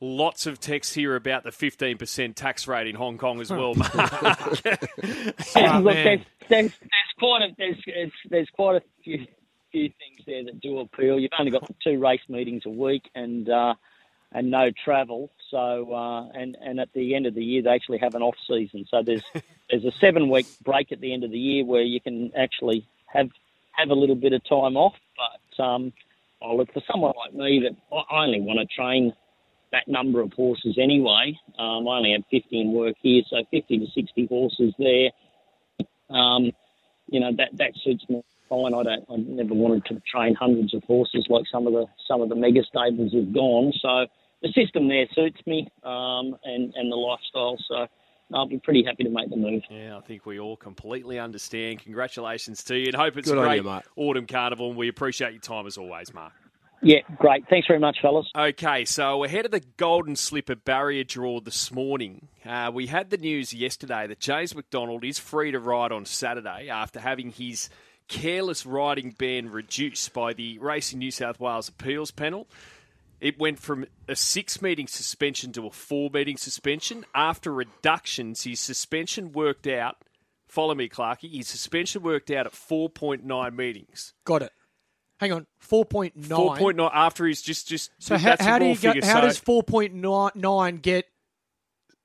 Lots of text here about the 15% tax rate in Hong Kong as well, Mark. look, there's, there's, there's, quite a, there's, there's quite a few few things there that do appeal. You've only got the two race meetings a week and uh, and no travel. So uh, and and at the end of the year they actually have an off season. So there's there's a seven week break at the end of the year where you can actually have have a little bit of time off. But um, oh, look for someone like me that I only want to train that number of horses anyway. Um, I only have 50 in work here, so 50 to 60 horses there. Um, you know that that suits me fine. I don't. I never wanted to train hundreds of horses like some of the some of the mega stables have gone. So the system there suits me, um, and and the lifestyle. So. I'll be pretty happy to make the move. Yeah, I think we all completely understand. Congratulations to you, and hope it's Good a great you, autumn carnival. And we appreciate your time as always, Mark. Yeah, great. Thanks very much, fellas. Okay, so ahead of the Golden Slipper barrier draw this morning, uh, we had the news yesterday that James McDonald is free to ride on Saturday after having his careless riding ban reduced by the Racing New South Wales appeals panel. It went from a six meeting suspension to a four meeting suspension. After reductions, his suspension worked out. Follow me, Clarky. His suspension worked out at 4.9 meetings. Got it. Hang on, four point nine. 4.9 after he's just just. So how, how do you figure. how So- does four point nine get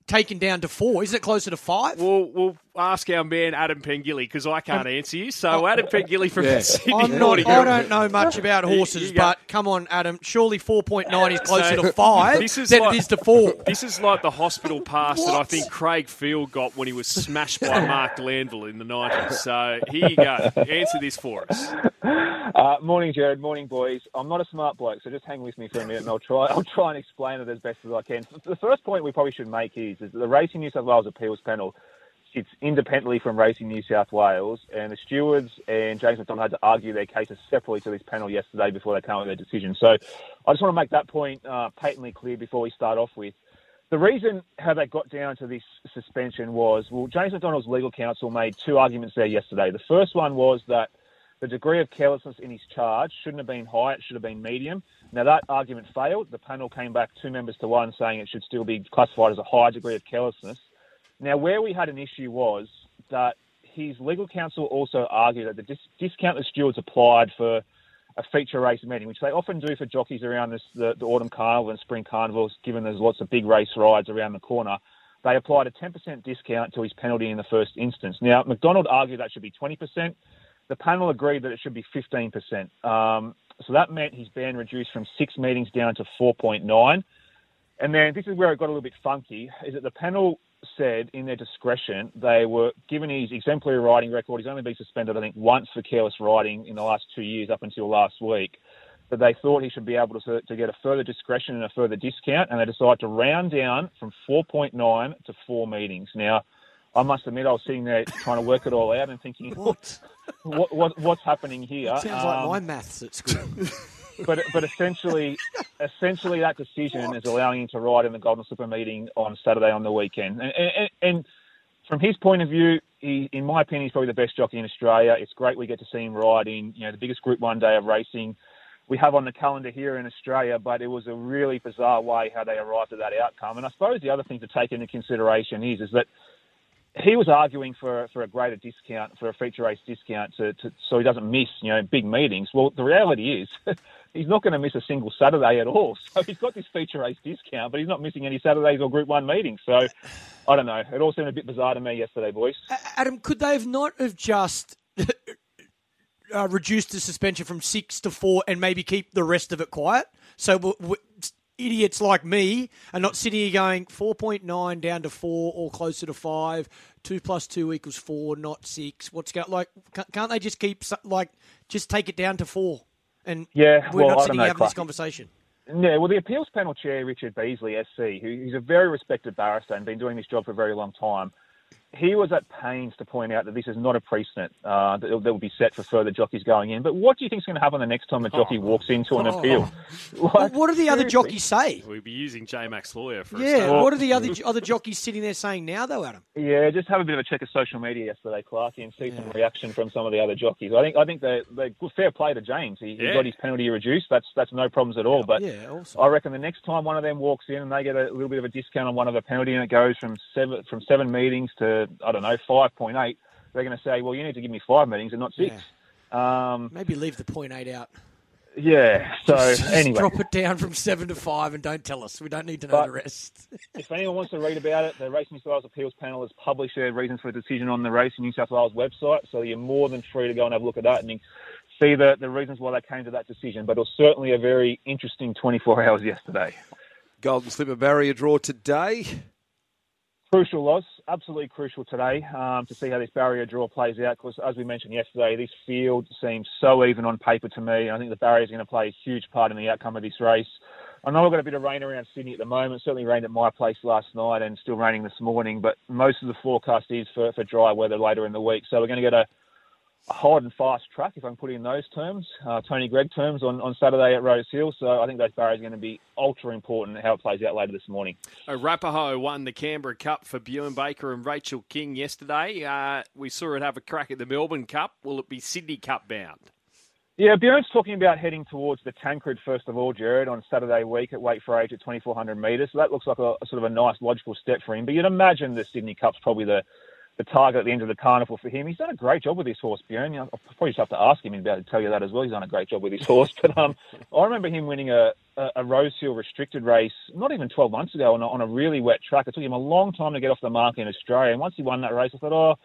taken down to four? Isn't it closer to five? We'll, we'll ask our man Adam Pengilly because I can't answer you. So Adam Pengilly from Yeah. the Sydney I'm not. I don't know much about horses, you but come on, Adam. Surely four point nine is closer So, to five this is than like- it is to four. This is like the hospital pass that I think Craig Field got when he was smashed by Mark Glanville in the 90s. So here you go. Answer this for us. Uh, morning, Jared. Morning, boys. I'm not a smart bloke, so just hang with me for a minute, and I'll try. I'll try and explain it as best as I can. The first point we probably should make is, is that the Racing New South Wales appeals panel sits independently from Racing New South Wales, and the stewards and James McDonald had to argue their cases separately to this panel yesterday before they came with their decision. So I just want to make that point uh, patently clear before we start off with. The reason how they got down to this suspension was, well, James McDonald's legal counsel made two arguments there yesterday. The first one was that the degree of carelessness in his charge shouldn't have been high, it should have been medium. Now, that argument failed. The panel came back two members to one saying it should still be classified as a high degree of carelessness. Now, where we had an issue was that his legal counsel also argued that the dis- discount the stewards applied for a feature race meeting, which they often do for jockeys around this, the, the autumn carnival and spring carnivals, given there's lots of big race rides around the corner. They applied a 10% discount to his penalty in the first instance. Now, McDonald argued that should be 20%. The panel agreed that it should be 15%. Um, so that meant his ban reduced from six meetings down to 4.9. And then this is where it got a little bit funky, is that the panel said in their discretion they were given his exemplary riding record. He's only been suspended, I think, once for careless riding in the last two years up until last week. That they thought he should be able to, to get a further discretion and a further discount, and they decided to round down from 4.9 to four meetings. Now, I must admit, I was sitting there trying to work it all out and thinking, What? what, what what's happening here? Sounds like Um, my maths at school. but but essentially, essentially that decision is allowing him to ride in the Golden Slipper meeting on Saturday on the weekend. And, and, and from his point of view, he, in my opinion, he's probably the best jockey in Australia. It's great we get to see him ride in you know the biggest Group One day of racing we have on the calendar here in Australia. But it was a really bizarre way how they arrived at that outcome. And I suppose the other thing to take into consideration is is that he was arguing for for a greater discount for a feature race discount to, to so he doesn't miss you know big meetings. Well, the reality is he's not going to miss a single Saturday at all. So he's got this feature race discount, but he's not missing any Saturdays or Group One meetings. So I don't know. It all seemed a bit bizarre to me yesterday, boys. Adam, could they have not have just uh, reduced the suspension from six to four and maybe keep the rest of it quiet? So w- w- idiots like me are not sitting here going 4.9 down to four or closer to five. Two plus two equals four, not six. What's going like? Can't they just keep like just take it down to four? And Yeah, we're well, not sitting know, here having this conversation. Yeah, well, the appeals panel chair, Richard Beasley, SC, who, he's a very respected barrister and been doing this job for a very long time. He was at pains to point out that this is not a precedent uh, that, that will be set for further jockeys going in. But what do you think is going to happen the next time a jockey walks into an appeal? Well, what do the other jockeys say? We'll be using J Max Lawyer for a Yeah, start. what are the other other jockeys sitting there saying now, though, Adam? Yeah, just have a bit of a check of social media yesterday, Clarky, and see some reaction from some of the other jockeys. I think I think they they good fair play to James. He, he got his penalty reduced. That's that's no problems at all. But Yeah, also. I reckon the next time one of them walks in and they get a little bit of a discount on one of the penalty and it goes from seven from seven meetings to I don't know five point eight, they're going to say, well, you need to give me five meetings and not six. Um, Maybe leave the point eight out. yeah. So Just anyway, drop it down from seven to five, and don't tell us. We don't need to know But- the rest. if anyone wants to read about it, the Racing New South Wales Appeals Panel has published their reasons for the decision on the Racing New South Wales website, so you're more than free to go and have a look at that and see the, the reasons why they came to that decision. But it was certainly a very interesting 24 hours yesterday. Golden Slipper barrier draw today. Crucial loss, absolutely crucial today um, to see how this barrier draw plays out. Because as we mentioned yesterday, this field seems so even on paper to me. I think the barrier is going to play a huge part in the outcome of this race. I know we've got a bit of rain around Sydney at the moment. Certainly rained at my place last night and still raining this morning. But most of the forecast is for, for dry weather later in the week. So we're going to get a a hard and fast track, if I can put it in those terms, uh, Tony Greig terms, on, on Saturday at Rose Hill. So I think those barriers are going to be ultra important how it plays out later this morning. Arapaho won the Canberra Cup for Bjorn Baker and Rachel King yesterday. Uh, we saw it have a crack at the Melbourne Cup. Will it be Sydney Cup bound? Yeah, Bjorn's talking about heading towards the Tancred first of all, Jared, on Saturday week at Weight for Age at 2,400 metres. So that looks like a, a, sort of a nice logical step for him. But you'd imagine the Sydney Cup's probably the the target at the end of the carnival for him. He's done a great job with this horse, Bjorn. I'll probably just have to ask him. Able to tell you that as well. He's done a great job with his horse. But um, I remember him winning a, a, a Rose Hill restricted race not even 12 months ago on a, on a really wet track. It took him a long time to get off the mark in Australia. And once he won that race, I thought, oh,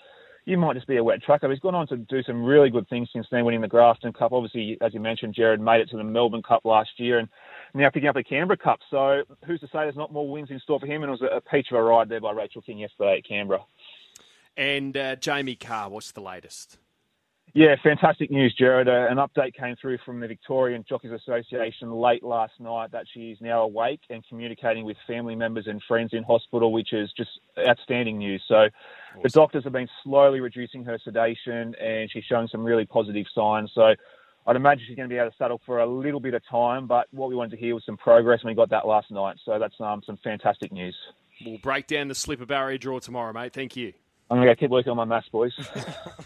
you might just be a wet tracker. He's gone on to do some really good things since then, winning the Grafton Cup. Obviously, as you mentioned, Jared made it to the Melbourne Cup last year and now picking up the Canberra Cup. So who's to say there's not more wins in store for him? And it was a peach of a ride there by Rachel King yesterday at Canberra. And uh, Jamie Kah, what's the latest? Yeah, fantastic news, Jared. Uh, an update came through from the Victorian Jockeys Association late last night that she is now awake and communicating with family members and friends in hospital, which is just outstanding news. So awesome. the doctors have been slowly reducing her sedation and she's showing some really positive signs. So I'd imagine she's going to be able to settle for a little bit of time, but what we wanted to hear was some progress and we got that last night. So that's um, some fantastic news. We'll break down the slipper barrier draw tomorrow, mate. Thank you. I'm to keep working on my maths, boys.